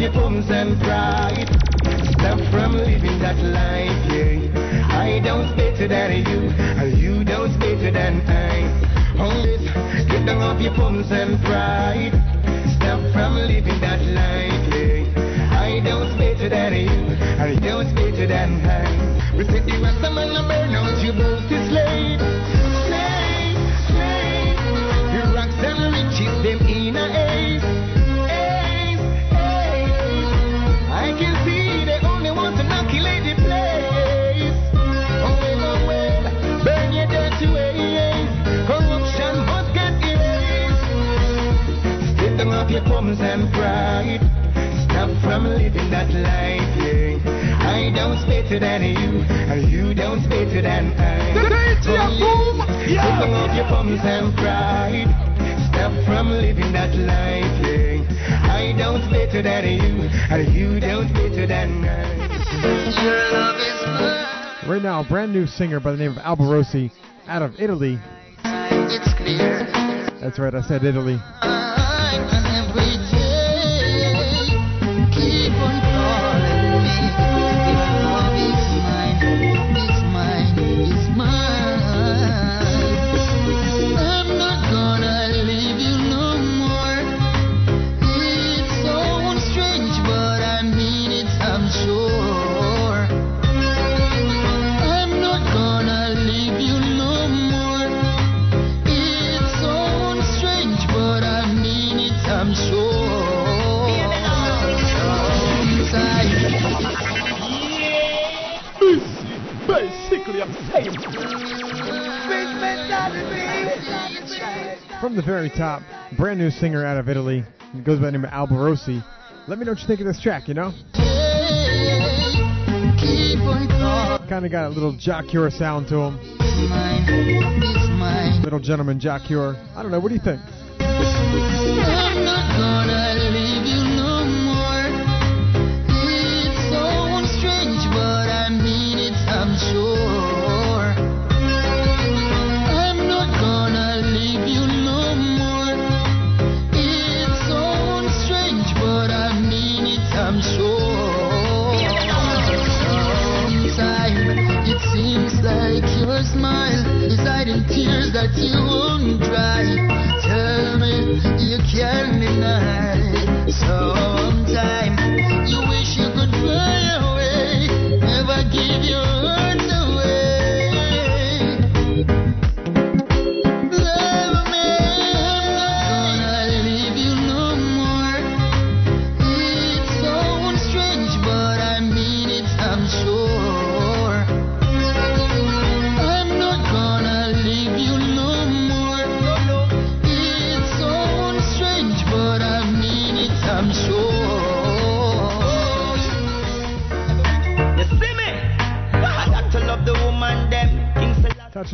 your oh, thumbs and pride. Stop from living that life yeah. I don't stay to that you oh, and pride. Sto from living that life, yeah doing better than you? Are you doing better than her? We sit you are someone I burn out, you both is late. Slave, slave. You rocks and riches, them in a ace. Ace, ace. I can see they only want to inoculate the place. Oh, oh, burn your dirty ways. Corruption must get them your and pride. Stop from living that life, yeah. I don't stay to than you, and you don't stay to than I. Oh, yeah. Open up your bums and pride. Stop from living that life, yeah. I don't stay to than you, and you don't stay to than I. Your love is mine. Right now, a brand new singer by the name of Alborosie out of Italy. It's clear. That's right, I said Italy. Oh, top, brand new singer out of Italy. He goes by the name of Alborosie. Let me know what you think of this track, you know? Keep on calling. Kind of got a little Jah Cure sound to him. Mine, it's mine. Little gentleman Jock I don't know, what do you think?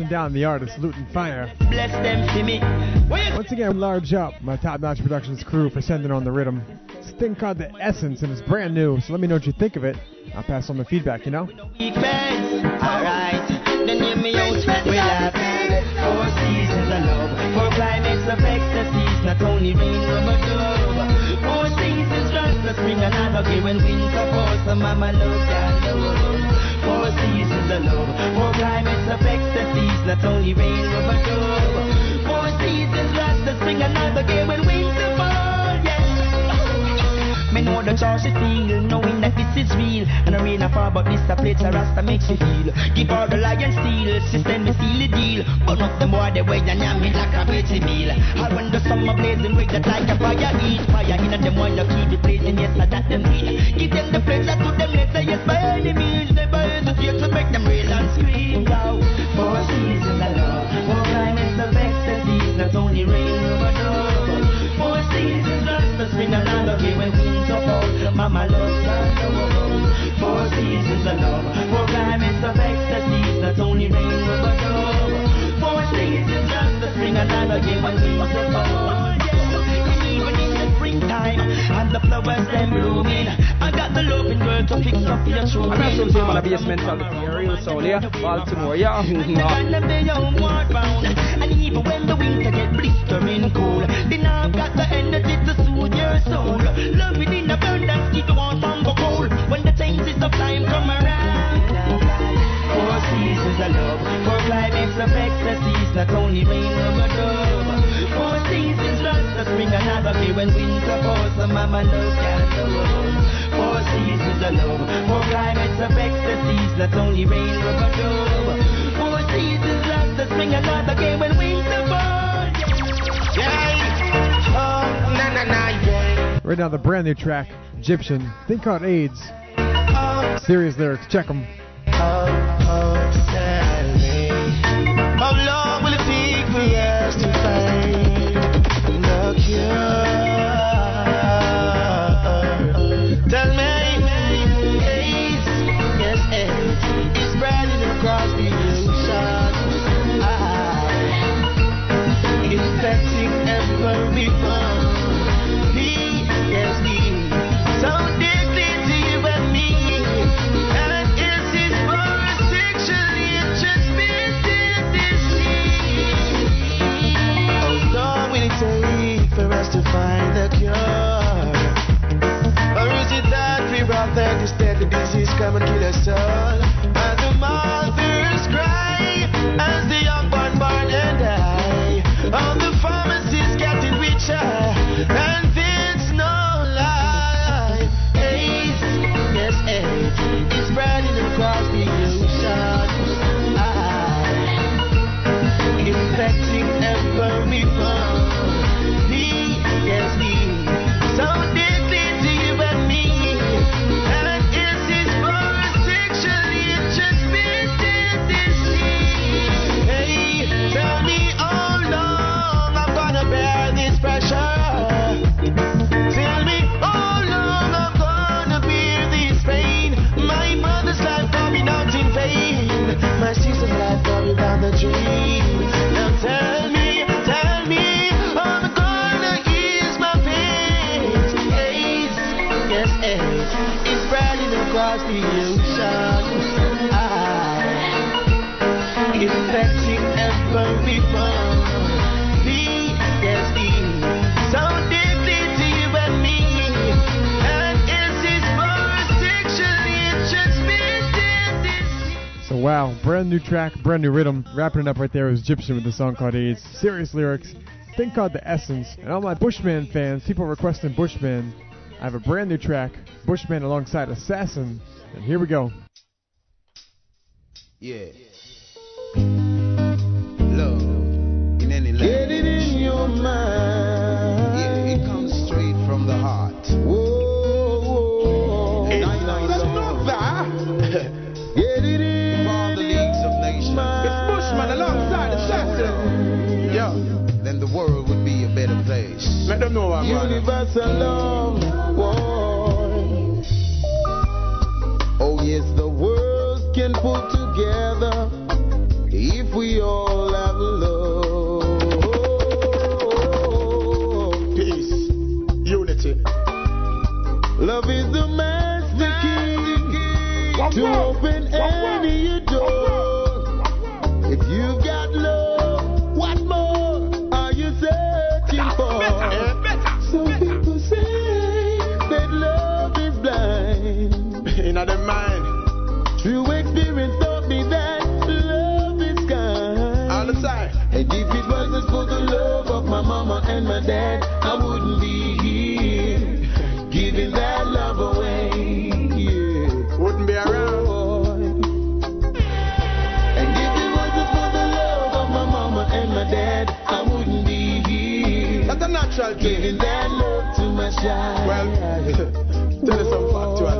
Selassie Touching down the artist, Lutan Fyah. bless them, see me. Once again, large up my Top Notch Productions crew for sending on the rhythm. It's a thing called The Essence, and it's brand new, so let me know what you think of it. I'll pass on the feedback, you know? Alright. Then hear me out, we laugh. Four seasons of love, four climates of ecstasies, not only rain, but dove. Four seasons, just the spring and another when winter falls, so mama love can love. Four seasons of love, four climates of ecstasies, not only rain, but dove. Four seasons, the spring and another when winter. Me know the charge she feel, knowing that this is real. And I rain far, but this a place a rasta makes you feel. Give all the lion steel, system me seal the deal. Burn up them boy the way and yam me like a pretty meal. And when the summer blazing with the like a fire heat, fire in them one you keep it blazing, yes, I that them need. Give them the pleasure to them, let's say yes by any means. Never hesitate to make them rail and scream. out. four seasons of love, four climates of ecstasy, not only rain love. Four seasons, just the spring and falls. Mama loves. Four seasons of love, four climates of ecstasy, not only rain but love. Four seasons, just the spring and another year when winter falls. Even in the springtime, and the flowers them blooming. I got the loving girl to fix up your throat. I'm also doing my Bassmentality, real soul, yeah. Baltimore, yeah. And them they young walk round And even when the winter get blistering cold Then I've got the energy to soothe your soul Love within abundance, keep of time come around Four seasons of love Four climates of ecstasies Not only rain but love Four seasons just the spring and another day When winter falls the mama love can love Four seasons of love Four climates of ecstasies Not only rain but love Four seasons just the spring and another day When winter falls Yeah. Oh, na na na, yeah. Right now, the brand new track, Egyptian, thing called AIDS. Serious lyrics, check them. come and kill us all. So wow, brand new track, brand new rhythm. Wrapping it up right there was Egyptian with the song called AIDS. Serious lyrics, thing called The Essence. And all my Bushman fans, people requesting Bushman, I have a brand new track, Bushman alongside Assassin. And here we go. Yeah. Love in any language. Get it in your mind. Let them know I'm Universal love, boy. Oh yes, the world can put together if we all have love. Peace, unity. Love is the master key to open any door. If you've got love, and my dad, I wouldn't be here giving that love away. Yeah. Wouldn't be around. And if it wasn't for the love of my mama and my dad, I wouldn't be here. That's a natural thing. Giving that love to my child. Well, [laughs] tell you some factual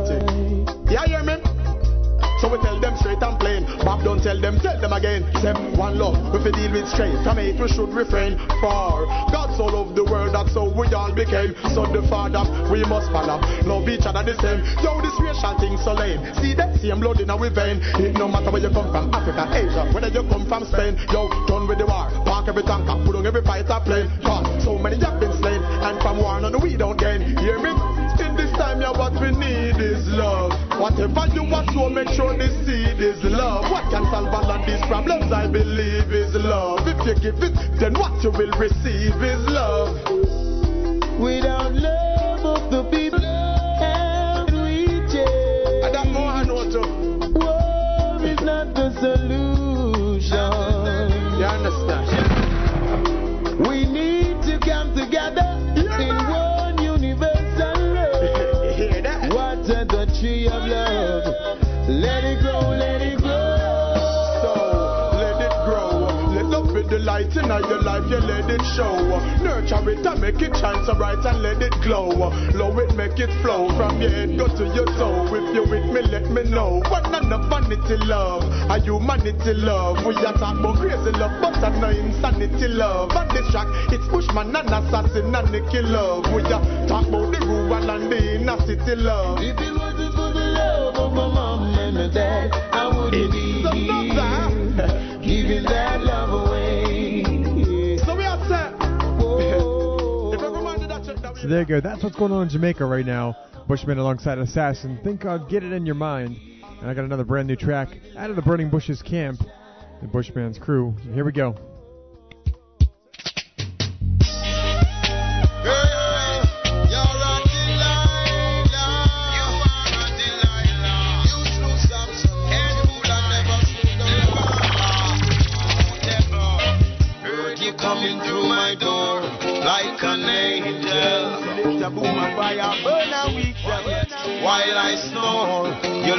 tell them straight and plain. Bob don't tell them, tell them again. Say one love, if we deal with straight. From hate we should refrain. For God so loved the world, that's how we all became. So the father we must follow. Love each other the same. Yo, this racial thing so lame. See that same blood in our vein. It no matter where you come from, Africa, Asia, whether you come from Spain. Yo, done with the war. Park every tanker, put on every fighter plane. Cause so many have been slain. And from war, none we don't gain. Hear me? In this time, yeah, what we need is love. Whatever you want to make sure the seed is love. What can solve all of these problems? I believe is love. If you give it, then what you will receive is love. Without love of the people, do we change? I don't know how to. War is not the solution. You understand? Light in your life, you let it show. Nurture it and make it shine so bright and let it glow. Low it, make it flow from your head, go to your toe. If you with me, let me know. What none of vanity love, a humanity love. We are talk about crazy love, but I know insanity love. On this track, it's Bushman and Assassin and Nicky love. We are talk about the rural and the inner city love. If it wasn't for the love of my mom and my dad, I wouldn't be here giving that love away. So there you go. That's what's going on in Jamaica right now. Bushman alongside Assassin. Think I'd get it in your mind. And I got another brand new track out of the Burning Bushes camp, the Bushman's crew. Here we go.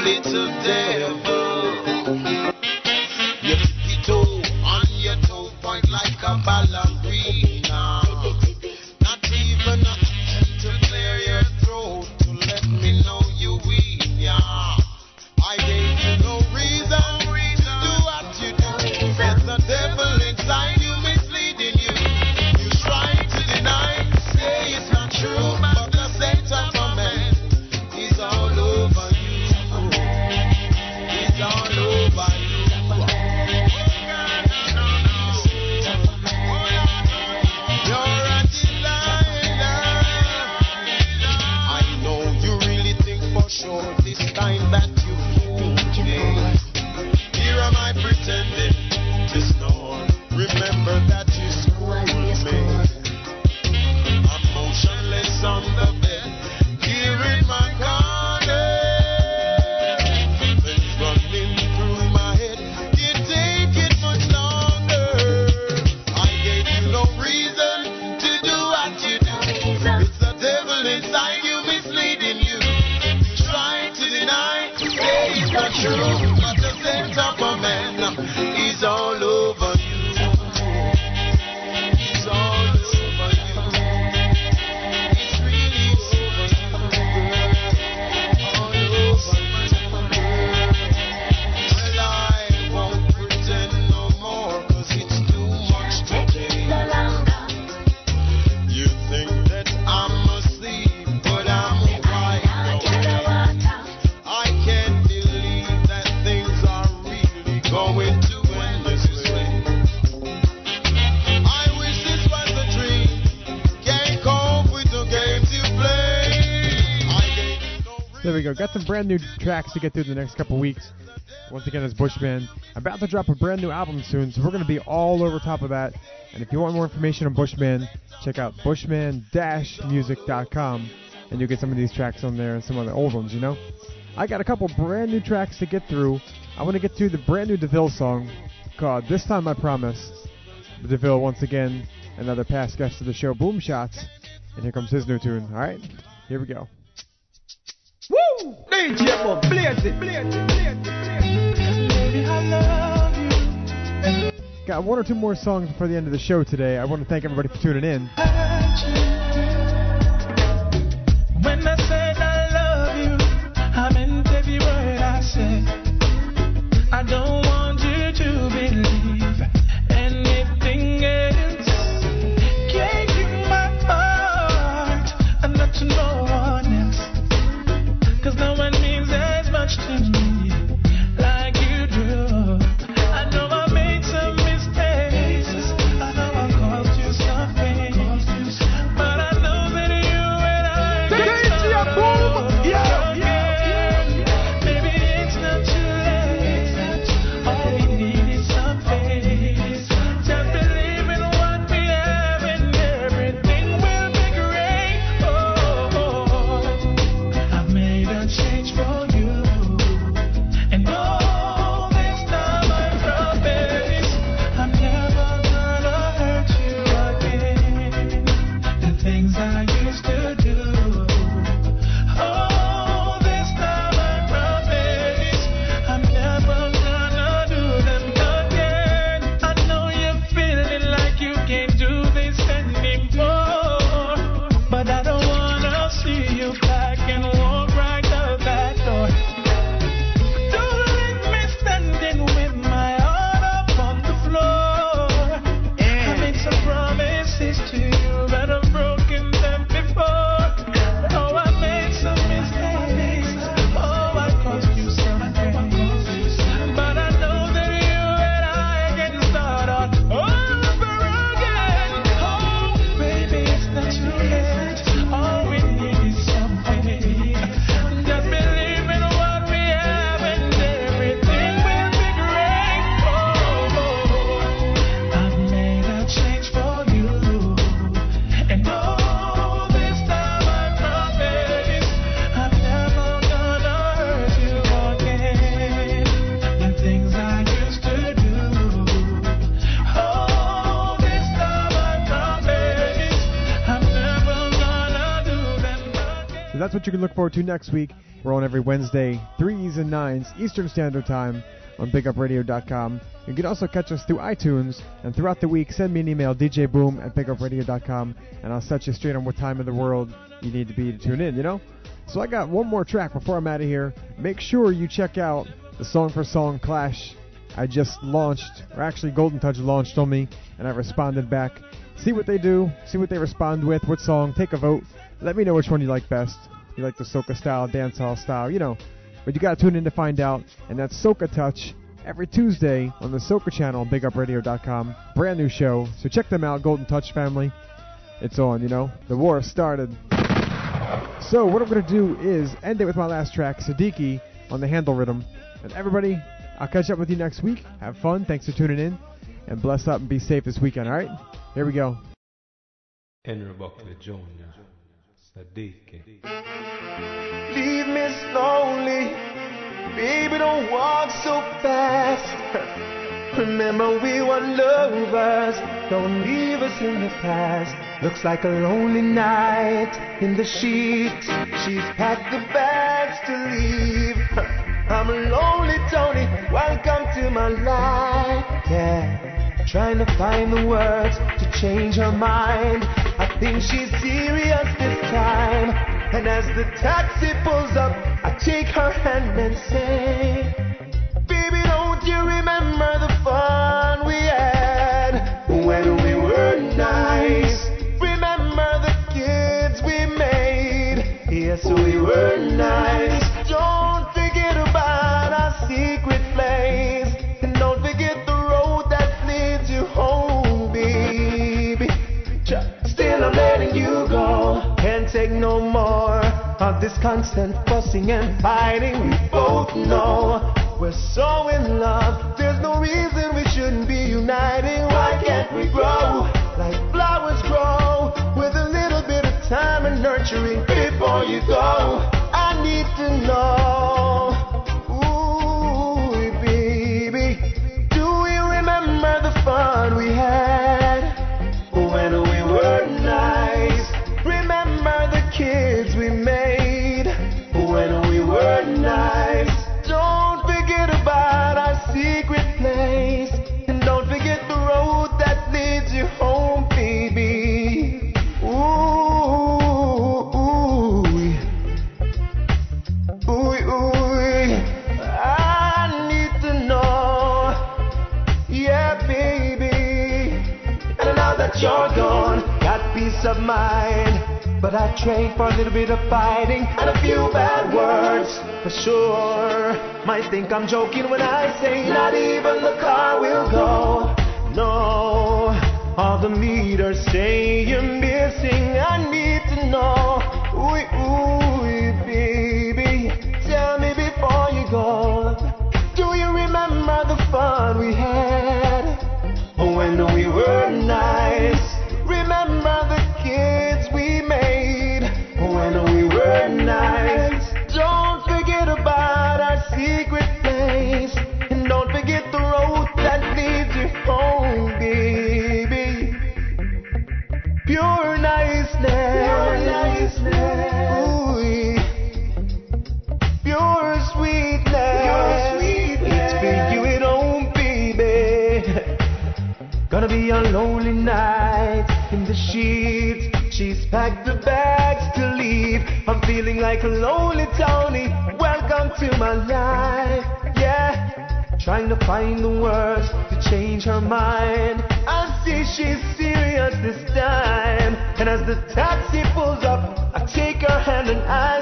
Little devil. You tippy toe on your toe point like a ballerina. There we go. Got some brand new tracks to get through the next couple weeks. Once again, it's Bushman. About to drop a brand new album soon, so we're going to be all over top of that. And if you want more information on Bushman, check out bushman-music.com, and you'll get some of these tracks on there and some of the old ones, you know? I got a couple brand new tracks to get through. I want to get through the brand new DeVille song called This Time I Promise. DeVille, once again, another past guest of the show, Boom Shots. And here comes his new tune. All right, here we go. Woo! DJ Boom, blaze it, blaze it, blaze it, Baby, I love you. Got one or two more songs before the end of the show today. I want to thank everybody for tuning in. You can look forward to next week. We're on every Wednesday, 3s and 9s Eastern Standard Time on BigUpRadio.com. You can also catch us through iTunes, and throughout the week, send me an email, djboom at BigUpRadio.com, and I'll set you straight on what time of the world you need to be to tune in, you know? So I got one more track before I'm out of here. Make sure you check out the Song for Song Clash I just launched, or actually Golden Touch launched on me, and I responded back. See what they do, see what they respond with, what song, take a vote. Let me know which one you like best. You like the soca style, dancehall style, you know. But you gotta tune in to find out, and that's Soca Touch every Tuesday on the Soca channel, BigUpRadio.com. Brand new show, so check them out, Golden Touch family. It's on, you know. The war started. So what I'm gonna do is end it with my last track, Siddiqui, on the handle rhythm. And everybody, I'll catch up with you next week. Have fun. Thanks for tuning in. And bless up and be safe this weekend, alright? Here we go. Henry Buckley Jr. Sadiqi. Leave me slowly, baby, don't walk so fast. Remember we were lovers, don't leave us in the past. Looks like a lonely night in the sheets. She's packed the bags to leave. I'm a lonely, Tony. Welcome to my life. Yeah, trying to find the words to change her mind. Think she's serious this time. And as the taxi pulls up, I take her hand and say, Baby, don't you remember the fun we had when we were nice? Remember the kids we made? Yes, we were nice. This constant fussing and fighting. We both know we're so in love. There's no reason we shouldn't be uniting. Why can't we grow like flowers grow with a little bit of time and nurturing before you go? I need to know. But I trade for a little bit of fighting and a few bad words. For sure, might think I'm joking when I say not even the car will go. No, all the meters say you're missing. I feeling like a lonely Tony. Welcome to my life. Yeah, trying to find the words to change her mind. I see she's serious this time. And as the taxi pulls up, I take her hand and I